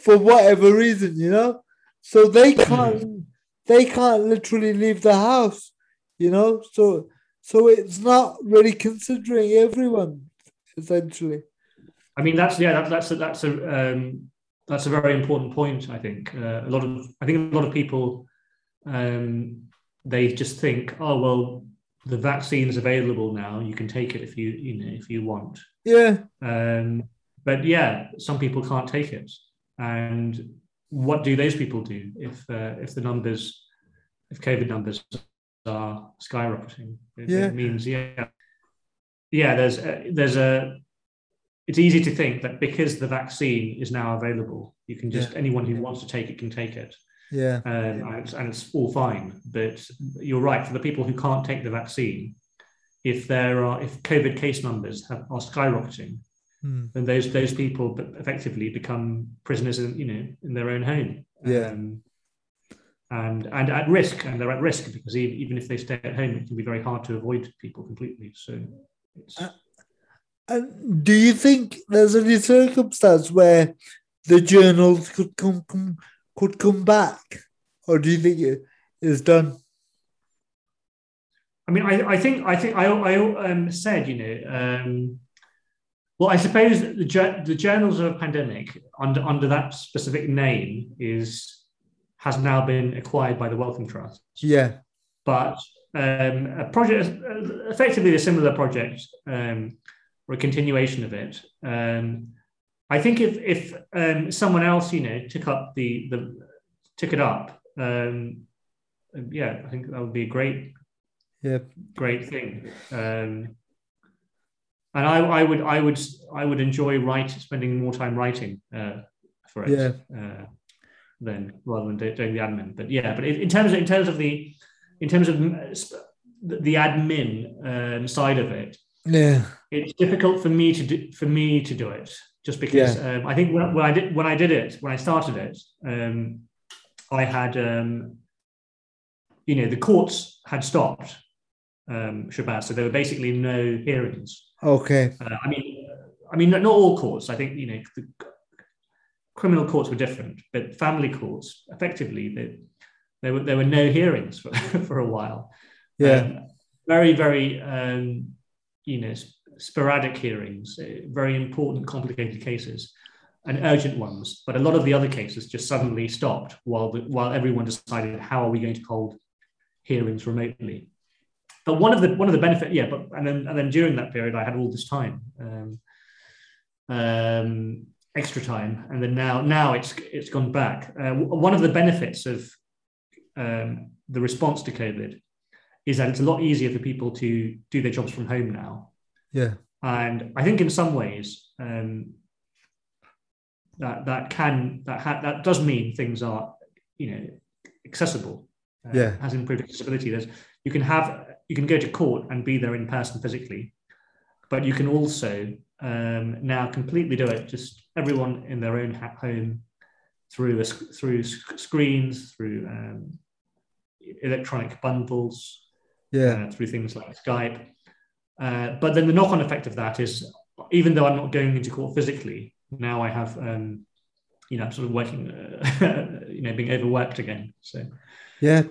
for whatever reason, you know, so they can't they can't literally leave the house, you know, so so it's not really considering everyone essentially. I mean, that's yeah, that, that's a, that's a um, that's a very important point. I think uh, a lot of I think a lot of people um, they just think, oh well, the vaccine is available now. You can take it if you you know if you want. Yeah, Um, but yeah, some people can't take it. And what do those people do if uh, if the numbers, if COVID numbers are skyrocketing? It, Yeah. it means yeah, yeah. There's a, there's a. It's easy to think that because the vaccine is now available, you can just anyone who wants to take it can take it, yeah, um, and, it's, and it's all fine. But you're right for the people who can't take the vaccine. If there are if COVID case numbers have, are skyrocketing, Hmm. then those those people effectively become prisoners in you know in their own home. Yeah. Um, and and at risk, and they're at risk because even, even if they stay at home, it can be very hard to avoid people completely. So, it's, Uh, And do you think there's any circumstance where the journals could come, come could come back, or do you think it is done? I mean, I, I think I think I, I um, said you know. Um, well, I suppose the the journals of a pandemic under under that specific name is has now been acquired by the Wellcome Trust. Yeah, but um, a project, effectively a similar project um, or a continuation of it. Um, I think if if um, someone else, you know, took up the the took it up, um, yeah, I think that would be a great, yeah, great thing. Um, and I, I would I would I would enjoy write spending more time writing uh, for it. Yeah. Uh, than rather than doing the admin. But yeah, but in terms of in terms of the in terms of the admin um, side of it, yeah, it's difficult for me to do for me to do it just because yeah. um, I think when, when, I did when I did it when I started it, um, I had um, you know the courts had stopped um, Shabbat, so there were basically no hearings. Okay. Uh, I mean, I mean, not all courts. I think you know the criminal courts were different, but family courts, effectively, they, there were there were no hearings *laughs* for, for a while. Yeah. Um, very very um, you know sporadic hearings, uh, very important, complicated cases, and urgent ones. But a lot of the other cases just suddenly stopped while the, while everyone decided how are we going to hold hearings remotely. But one of the one of the benefit, yeah. But and then and then during that period, I had all this time, um, um, extra time, and then now now it's it's gone back. Uh, one of the benefits of um, the response to COVID is that it's a lot easier for people to do their jobs from home now yeah. And I think in some ways um, that that can that ha- that does mean things are you know accessible. Uh, yeah. Has improved accessibility. There's you can have you can go to court and be there in person physically, but you can also um, now completely do it just everyone in their own home through a, through screens through um, electronic bundles yeah uh, through things like Skype uh, but then the knock-on effect of that is, even though I'm not going into court physically, now I have, um, you know, I'm sort of working, uh, *laughs* you know, being overworked again. So, yeah,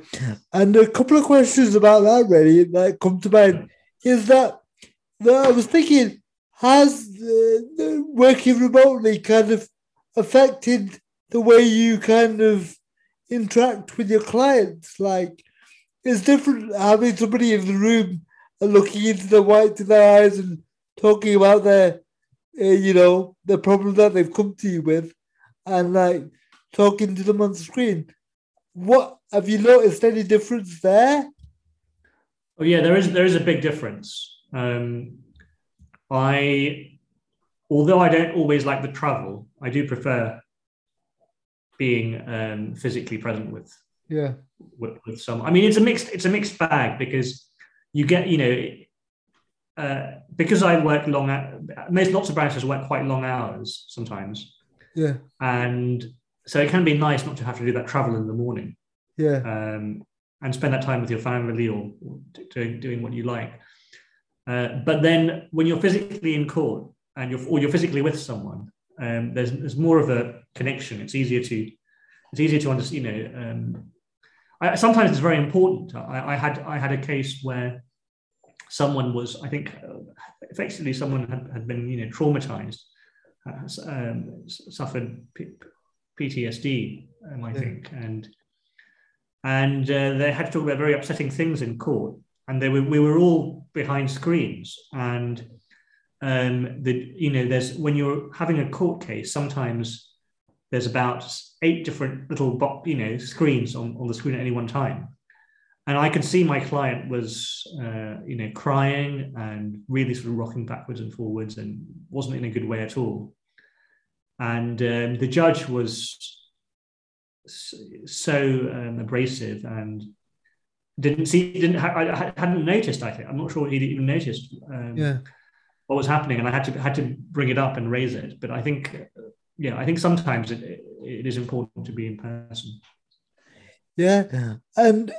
and a couple of questions about that really that come to mind is that, that I was thinking, has working remotely kind of affected the way you kind of interact with your clients? Like, it's different having somebody in the room and looking into the white of their eyes and talking about their, uh, you know, the problem that they've come to you with, and like talking to them on the screen. What have you noticed any difference there? Oh yeah, there is there is a big difference. Um, I, although I don't always like the travel, I do prefer being um, physically present with yeah with, with some. I mean, it's a mixed it's a mixed bag because you get, you know, uh, because I work long, most lots of barristers work quite long hours sometimes. Yeah. And so it can be nice not to have to do that travel in the morning. Yeah. Um, and spend that time with your family or, or doing, doing what you like. Uh, but then when you're physically in court and you're, or you're physically with someone, um, there's, there's more of a connection. It's easier to, it's easier to understand, you know, um, I, sometimes it's very important. I, I, had I had a case where someone was, I think, uh, effectively someone had, had been you know traumatized, uh, um, suffered P- PTSD, um, I yeah. think, and and uh, they had to talk about very upsetting things in court, and they were we were all behind screens and. Um, the you know there's when you're having a court case sometimes there's about eight different little you know screens on, on the screen at any one time. And i could see my client was uh, you know crying and really sort of rocking backwards and forwards and wasn't in a good way at all. And um, the judge was so um, abrasive and didn't see didn't ha- I hadn't noticed I think. I'm not sure he'd even noticed um, yeah. what was happening and I had to had to bring it up and raise it. But I think yeah, I think sometimes it, it is important to be in person. Yeah. And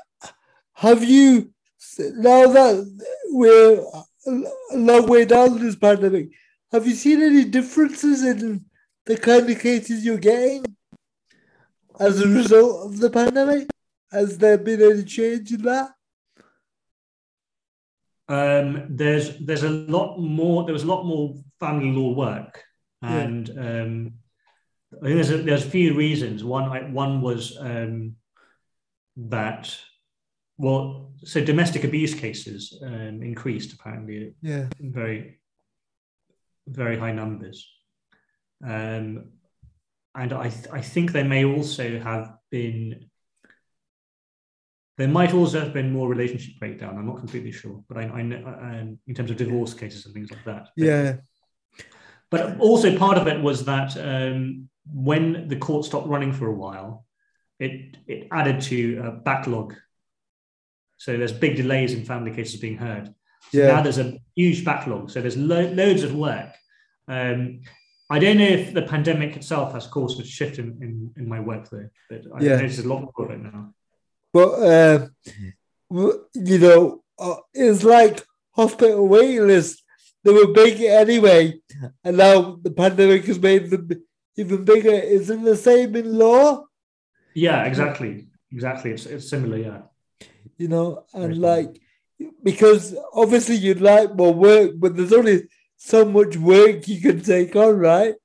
have you, now that we're a long way down this pandemic, have you seen any differences in the kind of cases you're getting as a result of the pandemic? Has there been any change in that? Um, there's there's a lot more. There was a lot more family law work, and yeah. um, I think there's a, there's a few reasons. One I, one was um, that well, so domestic abuse cases um, increased apparently Yeah. in very, very high numbers. Um, and I, th- I think there may also have been, there might also have been more relationship breakdown. I'm not completely sure, but I, I know um, in terms of divorce cases and things like that. But- Yeah. but also part of it was that um, when the court stopped running for a while, it it added to a backlog. So there's big delays in family cases being heard. So Yeah. now there's a huge backlog. So there's lo- loads of work. Um, I don't know if the pandemic itself has caused a shift in, in, in my work though, but I Yeah. notice a lot more of it now. But uh, you know, uh, it's like hospital waiting lists. They were big anyway, and now the pandemic has made them even bigger. Isn't the same in law? Yeah, exactly, exactly. It's it's similar. Yeah. You know, and like because obviously you'd like more work, but there's only so much work you can take on, right?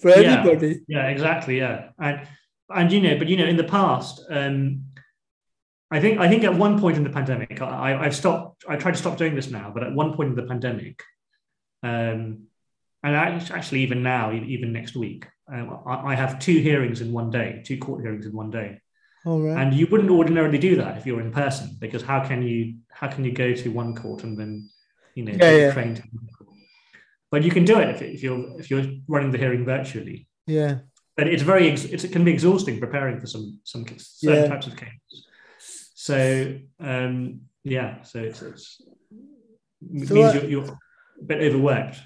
For Yeah. anybody. Yeah, exactly. Yeah, and and you know, but you know, in the past, um, I think I think at one point in the pandemic, I, I've stopped. I tried to stop doing this now, but at one point in the pandemic, um, and actually even now, even next week, um, I, I have two hearings in one day, two court hearings in one day, All right. and you wouldn't ordinarily do that if you're in person, because how can you how can you go to one court and then you know Yeah, yeah. train to? But you can do it if, if you're if you're running the hearing virtually yeah. but it's very ex- it's, it can be exhausting preparing for some some certain Yeah. types of cases. So um, yeah, so it's, it's it So, means uh, you're, you're a bit overworked.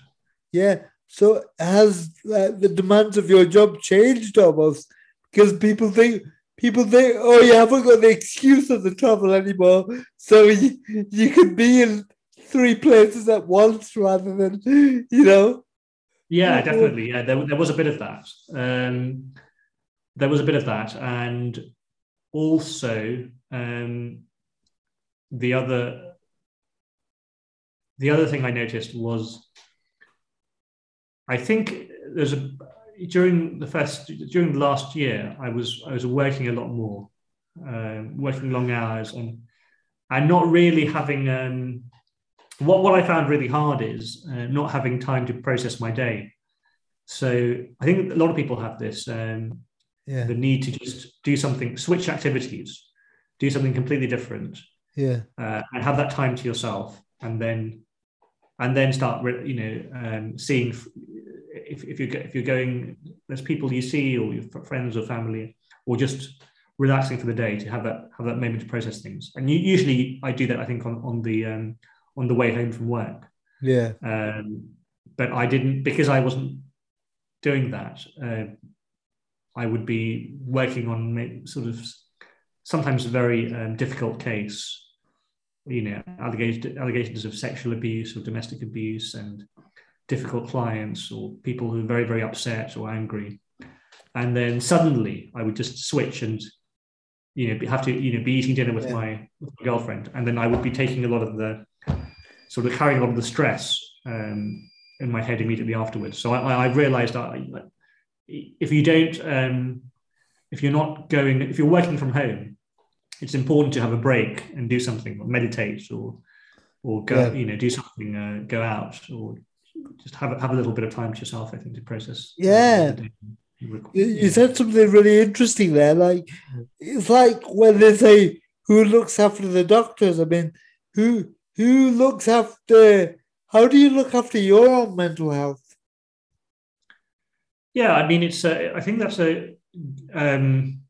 Yeah. So has uh, the demands of your job changed almost? Because people think people think, oh, you haven't got the excuse of the travel anymore, so you, you can be in three places at once rather than you know. Yeah, definitely. Yeah, there, there was a bit of that. Um, there was a bit of that, and also um, the other the other thing I noticed was I think there's a during the first during the last year I was I was working a lot more, um, working long hours and and not really having um, what what I found really hard is uh, not having time to process my day. So I think a lot of people have this um, Yeah. the need to just do something, switch activities, do something completely different, Yeah. uh, and have that time to yourself, and then and then start you know um, seeing if, if you're if you're going there's people you see or your friends or family or just relaxing for the day to have that have that moment to process things and you, usually I do that I think on on the um, on the way home from work Yeah. um, but I didn't because I wasn't doing that. Uh, I would be working on sort of sometimes a very um, difficult case, you know, allegations, allegations of sexual abuse or domestic abuse, and difficult clients or people who are very very upset or angry, and then suddenly I would just switch and you know have to you know be eating dinner with Yeah. my with my girlfriend, and then I would be taking a lot of the sort of carrying a lot of the stress um, in my head immediately afterwards. So I, I- realized that I- if you don't, um, if you're not going, if you're working from home, it's important to have a break and do something, or meditate, or or go, Yeah. you know, do something, uh, go out, or just have a, have a little bit of time to yourself. I think to process. uh, Yeah. you. Said something really interesting there. Like it's like when they say who looks after the doctors. I mean, who who looks after? How do you look after your own mental health? Yeah, I mean, it's. A, I think that's a um,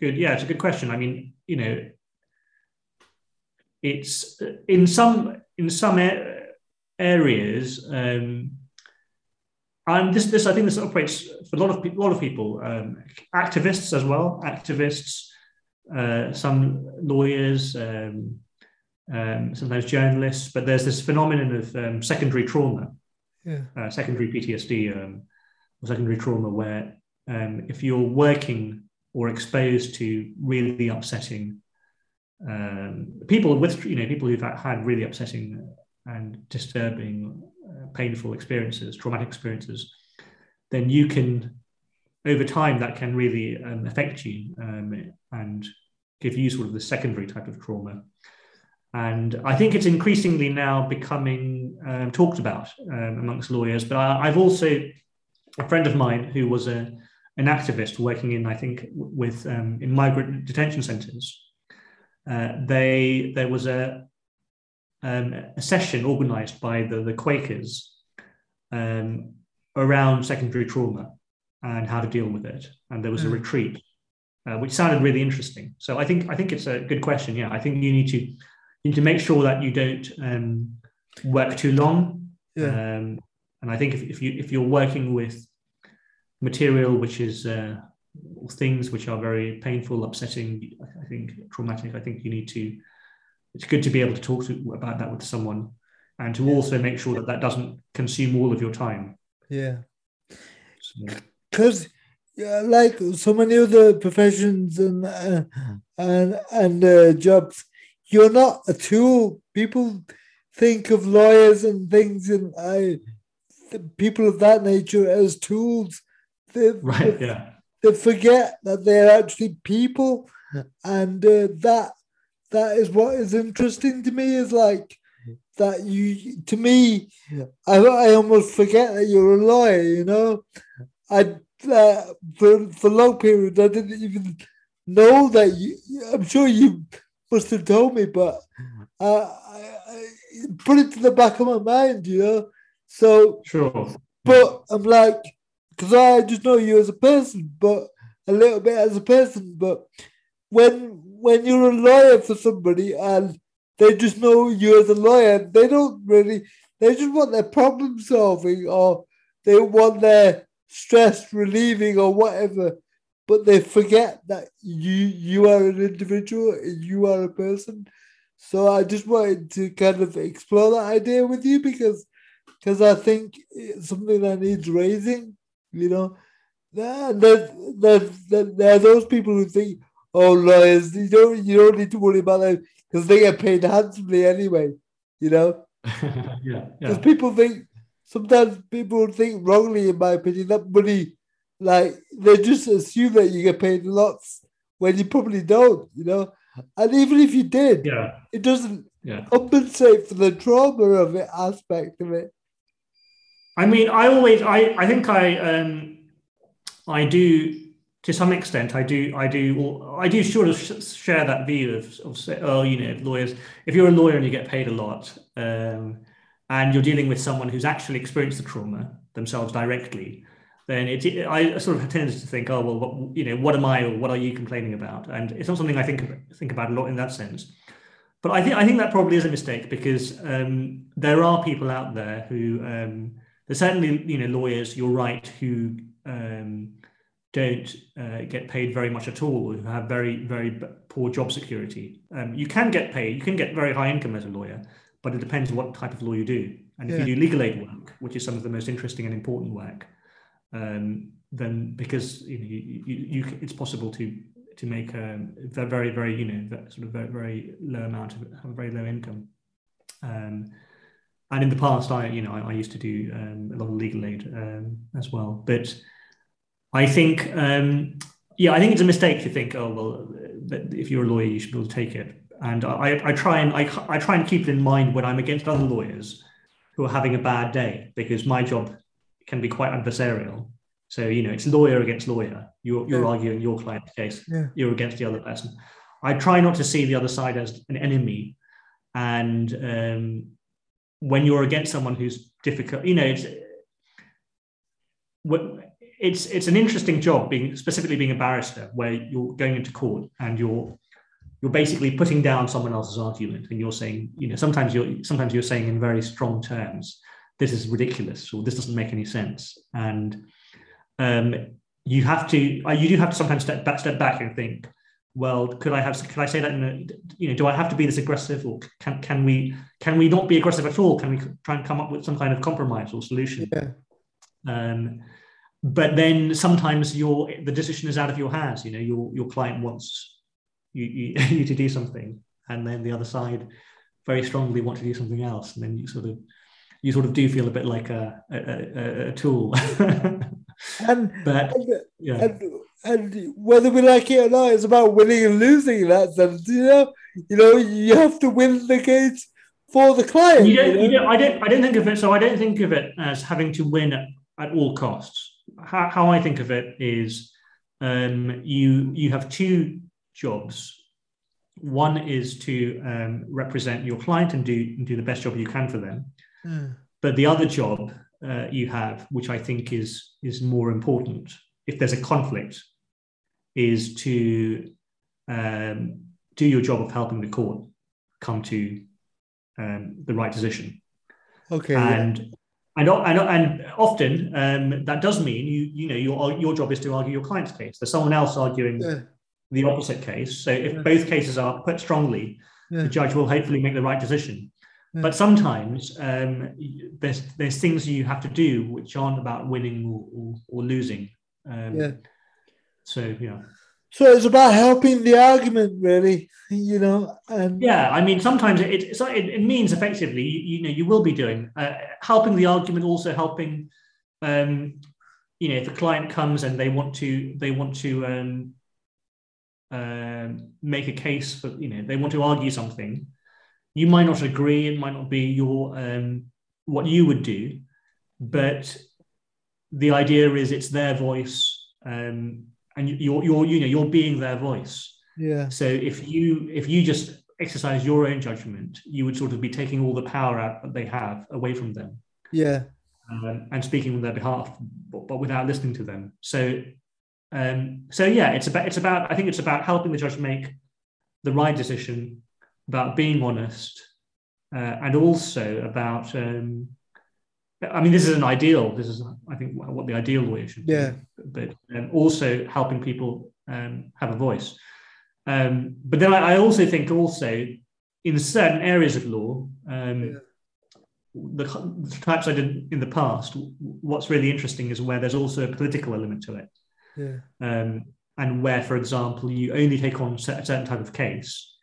good. Yeah, it's a good question. I mean, you know, it's in some in some areas, um, and this this I think this operates for a lot of people. A lot of people, um, activists as well, activists, uh, some lawyers. Um, um, sometimes journalists, but there's this phenomenon of um, secondary trauma, Yeah. uh, secondary PTSD, um, or secondary trauma, where um, if you're working or exposed to really upsetting um, people with, you know, people who've had really upsetting and disturbing, uh, painful experiences, traumatic experiences, then you can, over time, that can really um, affect you um, and give you sort of the secondary type of trauma. And I think it's increasingly now becoming um, talked about um, amongst lawyers. But I, have also a friend of mine who was a, an activist working in, I think, with um, in migrant detention centres. Uh, they there was a um, a session organised by the the Quakers um, around secondary trauma and how to deal with it, and there was a hmm. retreat, uh, which sounded really interesting. So I think I think it's a good question. Yeah, I think you need to you need to make sure that you don't um, work too long. Yeah. Um, and I think if, if you if you're working with material which is uh, things which are very painful, upsetting, I think traumatic, I think you need to. It's good to be able to talk to, about that with someone, and to also make sure that that doesn't consume all of your time. Yeah. Because, yeah, like so many other professions and uh, and and uh, jobs, you're not a tool. People think of lawyers and things and I, people of that nature as tools. They, *laughs* right. They, yeah. They forget that they're actually people, and uh, that that is what is interesting to me. Is like that you to me, I I almost forget that you're a lawyer. You know, I uh, for for long periods I didn't even know that you. I'm sure you must have told me, but uh, I, I put it to the back of my mind, you know. So sure, but I'm like, because I just know you as a person, but a little bit as a person. But when when you're a lawyer for somebody and they just know you as a lawyer, they don't really. They just want their problem solving, or they want their stress relieving, or whatever. But they forget that you you are an individual, and you are a person. So I just wanted to kind of explore that idea with you because because I think it's something that needs raising, you know. Then, then, then there are those people who think, oh, lawyers, you don't you don't need to worry about them because they get paid handsomely anyway, you know. *laughs* yeah, because yeah. people think sometimes people think wrongly, in my opinion, that money, like they just assume that you get paid lots when you probably don't, you know. And even if you did, yeah. it doesn't yeah. compensate for the trauma of it aspect of it. I mean, I always, I, I think I, um, I do to some extent. I do, I do, I do sort of share that view of, of say, oh, you know, lawyers. If you're a lawyer and you get paid a lot, um, and you're dealing with someone who's actually experienced the trauma themselves directly, then it, I sort of tend to think, oh well, what, you know, what am I or what are you complaining about? And it's not something I think think about a lot in that sense. But I think I think that probably is a mistake because um, there are people out there who um, there's certainly you know lawyers. You're right who um, don't uh, get paid very much at all, or who have very very poor job security. Um, you can get paid. You can get very high income as a lawyer, but it depends what type of law you do. And yeah. if you do legal aid work, which is some of the most interesting and important work, um, then because you know you, you, you, it's possible to to make a very very you know sort of very, very low amount of have a very low income. Um, and in the past, I you know I, I used to do um, a lot of legal aid um, as well, but I think um, yeah I think it's a mistake to think oh well if you're a lawyer you should be able to take it. And I, I try and I, I try and keep it in mind when I'm against other lawyers who are having a bad day because my job can be quite adversarial. So, you know, it's lawyer against lawyer. You're, you're yeah. arguing your client's case, yeah. you're against the other person. I try not to see the other side as an enemy. And um, when you're against someone who's difficult, you know, it's, it's, it's an interesting job being specifically being a barrister where you're going into court and you're you're basically putting down someone else's argument and you're saying you know sometimes you're sometimes you're saying in very strong terms this is ridiculous or this doesn't make any sense. And um, you have to uh, you do have to sometimes step back step back and think well could i have could i say that in a, you know do i have to be this aggressive or can, can we can we not be aggressive at all? Can we try and come up with some kind of compromise or solution? Yeah. um, but then sometimes your the decision is out of your hands you know your your client wants you, you, *laughs* you to do something and then the other side very strongly want to do something else and then you sort of you sort of do feel a bit like a, a, a, a tool. *laughs* and, but and, yeah. and, and whether we like it or not, it's about winning and losing in that sense. You know, you know, you have to win the case for the client. You don't, you know? you don't, I don't. I don't think of it. So I don't think of it as having to win at, at all costs. How, how I think of it is, um, you you have two jobs. One is to um, represent your client and do and do the best job you can for them. Hmm. But the other job uh, you have, which I think is is more important, if there's a conflict, is to um, do your job of helping the court come to um, the right decision. Okay. yeah. And and, and, often um, that does mean you you know your your job is to argue your client's case. There's someone else arguing Yeah. the opposite case. So if Yeah. both cases are put strongly, Yeah. the judge will hopefully make the right decision. But sometimes um, there's there's things you have to do which aren't about winning or, or, or losing. Um, Yeah. So yeah, So it's about helping the argument, really. *laughs* You know, and yeah. I mean, sometimes it it, it, means effectively you, you know you will be doing uh, helping the argument, also helping. Um, you know, if a client comes and they want to they want to um, um, make a case for you know they want to argue something, you might not agree. It might not be your um, what you would do, but the idea is it's their voice, um, and you- you're you're you know you're being their voice. yeah, So if you if you just exercise your own judgment, you would sort of be taking all the power out that they have away from them yeah, um, and speaking on their behalf, but, but without listening to them. So, um, so yeah, it's about it's about I think it's about helping the judge make the right decision, about being honest, uh, and also about. Um, I mean, this is an ideal. This is, I think, what the ideal lawyer should be. Yeah. do. But um, also helping people um, have a voice. Um, but then I, I also think also in certain areas of law, um, Yeah. the, the types I did in the past, what's really interesting is where there's also a political element to it. yeah, Um, and where, for example, you only take on a certain type of case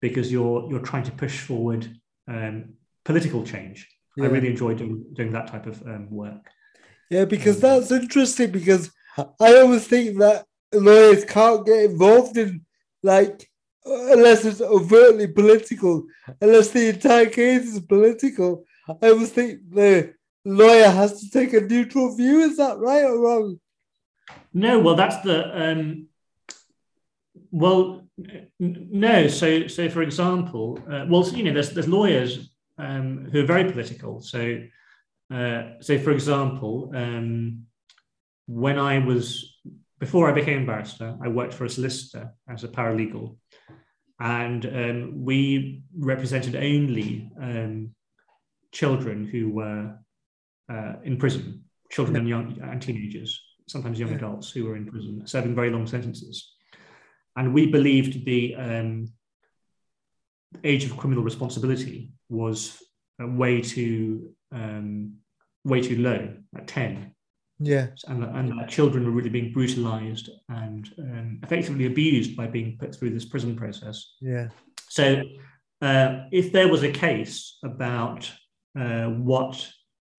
because you're you're trying to push forward um, political change. I really enjoy doing, doing that type of um, work. yeah. Because Um, that's interesting. Because I always think that lawyers can't get involved in like unless it's overtly political, unless the entire case is political. I always think the lawyer has to take a neutral view. Is that right or wrong? No, well, that's the um, well, no. So, so for example, uh, well, you know, there's there's lawyers um, who are very political. So, uh, so for example, um, when I was before I became a barrister, I worked for a solicitor as a paralegal, and um, we represented only um, children who were uh, in prison, children and young and teenagers, sometimes young adults who were in prison, serving very long sentences. And we believed the um, age of criminal responsibility was way too um, way too low at ten, Yeah, and, and that children were really being brutalized and um, effectively abused by being put through this prison process. yeah, So, uh, if there was a case about uh, what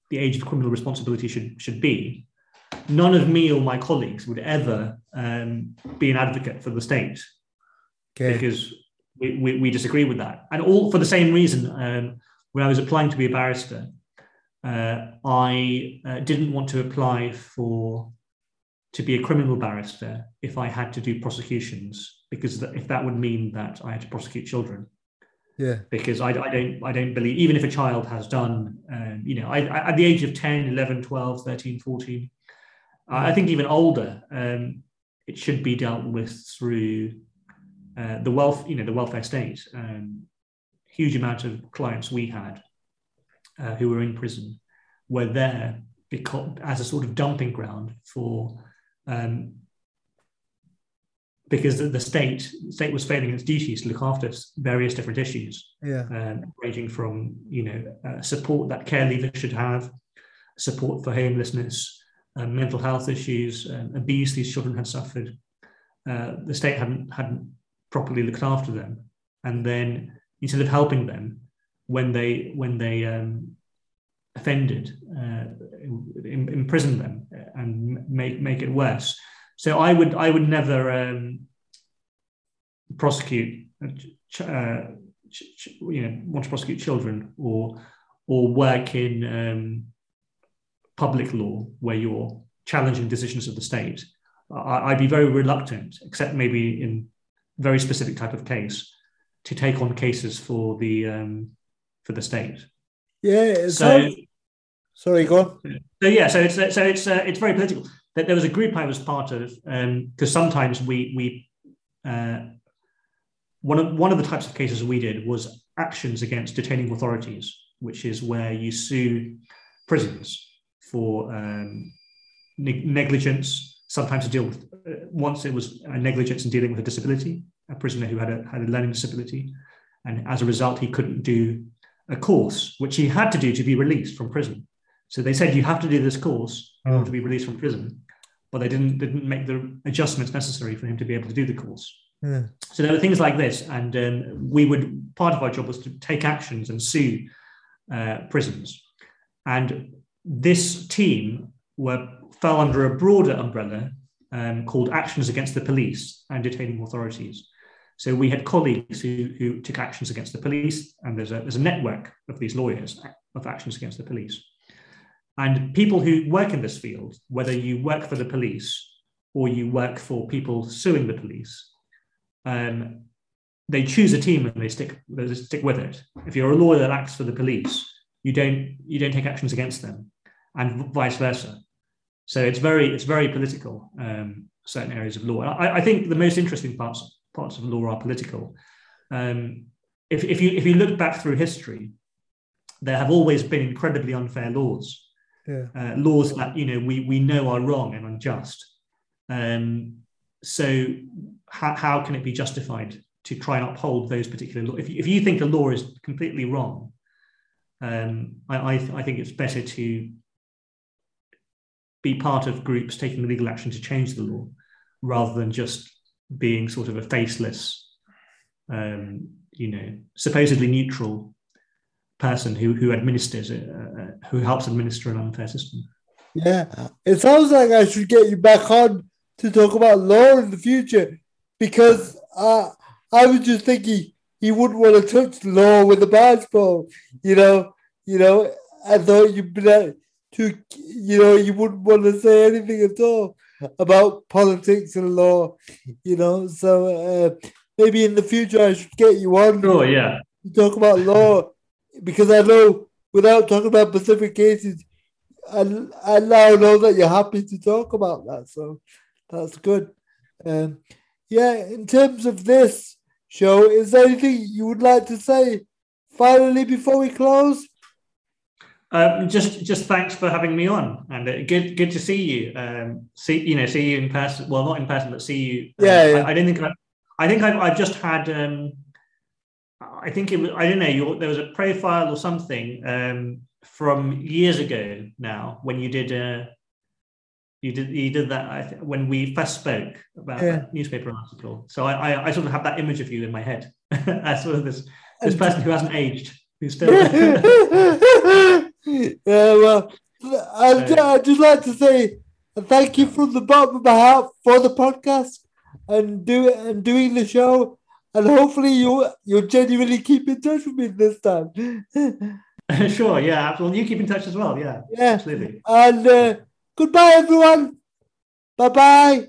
the age of criminal responsibility should should be, none of me or my colleagues would ever um, be an advocate for the state. Okay, because we, we, we disagree with that, and all for the same reason. Um, when I was applying to be a barrister, uh, I uh, didn't want to apply for to be a criminal barrister if I had to do prosecutions because th- if that would mean that I had to prosecute children yeah, because I, I don't I don't believe even if a child has done um, you know I, I- at the age of 10 11 12 13 14 I I think even older um, it should be dealt with through uh, the wealth you know the welfare state um, huge amount of clients we had uh, who were in prison were there because as a sort of dumping ground for um, because the, the state state was failing its duties to look after various different issues yeah, um, ranging from you know uh, support that care leavers should have, support for homelessness, um, mental health issues, um, abuse these children had suffered. Uh, the state hadn't hadn't properly looked after them, and then instead of helping them when they when they um, offended, uh, imprison them and make make it worse. So I would I would never um, prosecute, uh, you know, want to prosecute children or or work in um, public law where you're challenging decisions of the state. I, would be very reluctant, except maybe in very specific type of case, to take on cases for the um, for the state. Yeah. So, sorry, go on. So yeah, so it's so it's uh, it's very political. That there was a group I was part of because um, sometimes we we uh, one of one of the types of cases we did was actions against detaining authorities, which is where you sue prisons for um, ne- negligence. Sometimes to deal with once it was a negligence in dealing with a disability, a prisoner who had a had a learning disability, and as a result he couldn't do a course which he had to do to be released from prison. So they said you have to do this course in order to be released from prison, but they didn't didn't make the adjustments necessary for him to be able to do the course. Yeah. So there were things like this, and um, we would part of our job was to take actions and sue uh, prisons, and this team were fell under a broader umbrella um, called Actions Against the Police and Detaining Authorities. So we had colleagues who, who took actions against the police, and there's a, there's a network of these lawyers of actions against the police. And people who work in this field, whether you work for the police or you work for people suing the police, um, they choose a team and they stick they stick with it. If you're a lawyer that acts for the police, you don't you don't take actions against them, and vice versa. So it's very it's very political. Um, certain areas of law. I, I, think the most interesting parts parts of law are political. Um, if, if you if you look back through history, there have always been incredibly unfair laws. Yeah. Uh, laws that you know we we know are wrong and unjust. Um, so how, how can it be justified to try and uphold those particular laws? If, if you think a law is completely wrong, um, I, I, I think it's better to be part of groups taking legal action to change the law rather than just being sort of a faceless, um, you know, supposedly neutral person who who administers it, uh, uh, who helps administer an unfair system. Yeah, it sounds like I should get you back on to talk about law in the future because uh, I was just thinking he wouldn't want to touch law with a basketball. You know, you know, I thought you'd be to, you know, you wouldn't want to say anything at all about politics and law, you know. So uh, maybe in the future I should get you on. Oh yeah. To talk about law because I know without talking about specific cases, I, I now know that you're happy to talk about that. So that's good. Um, yeah, in terms of this show, is there anything you would like to say finally before we close? Um, just just thanks for having me on, and uh, good good to see you. Um, see you know see you in person. Well, not in person, but see you. Uh, yeah, yeah. I, I, didn't think. I, I think I've, I've just had. Um, I think it was. I don't know. You, there was a profile or something um, from years ago now when you did. Uh, you did you did that th- when we first spoke about yeah. that newspaper article. So I, I, I sort of have that image of you in my head *laughs* as sort of this this person who hasn't aged, who's still. *laughs* *laughs* yeah, well, I'd, I'd just like to say thank you from the bottom of my heart for the podcast and do and doing the show, and hopefully you you'll genuinely keep in touch with me this time. *laughs* sure, yeah, absolutely. You keep in touch as well, yeah, yeah, absolutely. And uh, goodbye, everyone. Bye bye.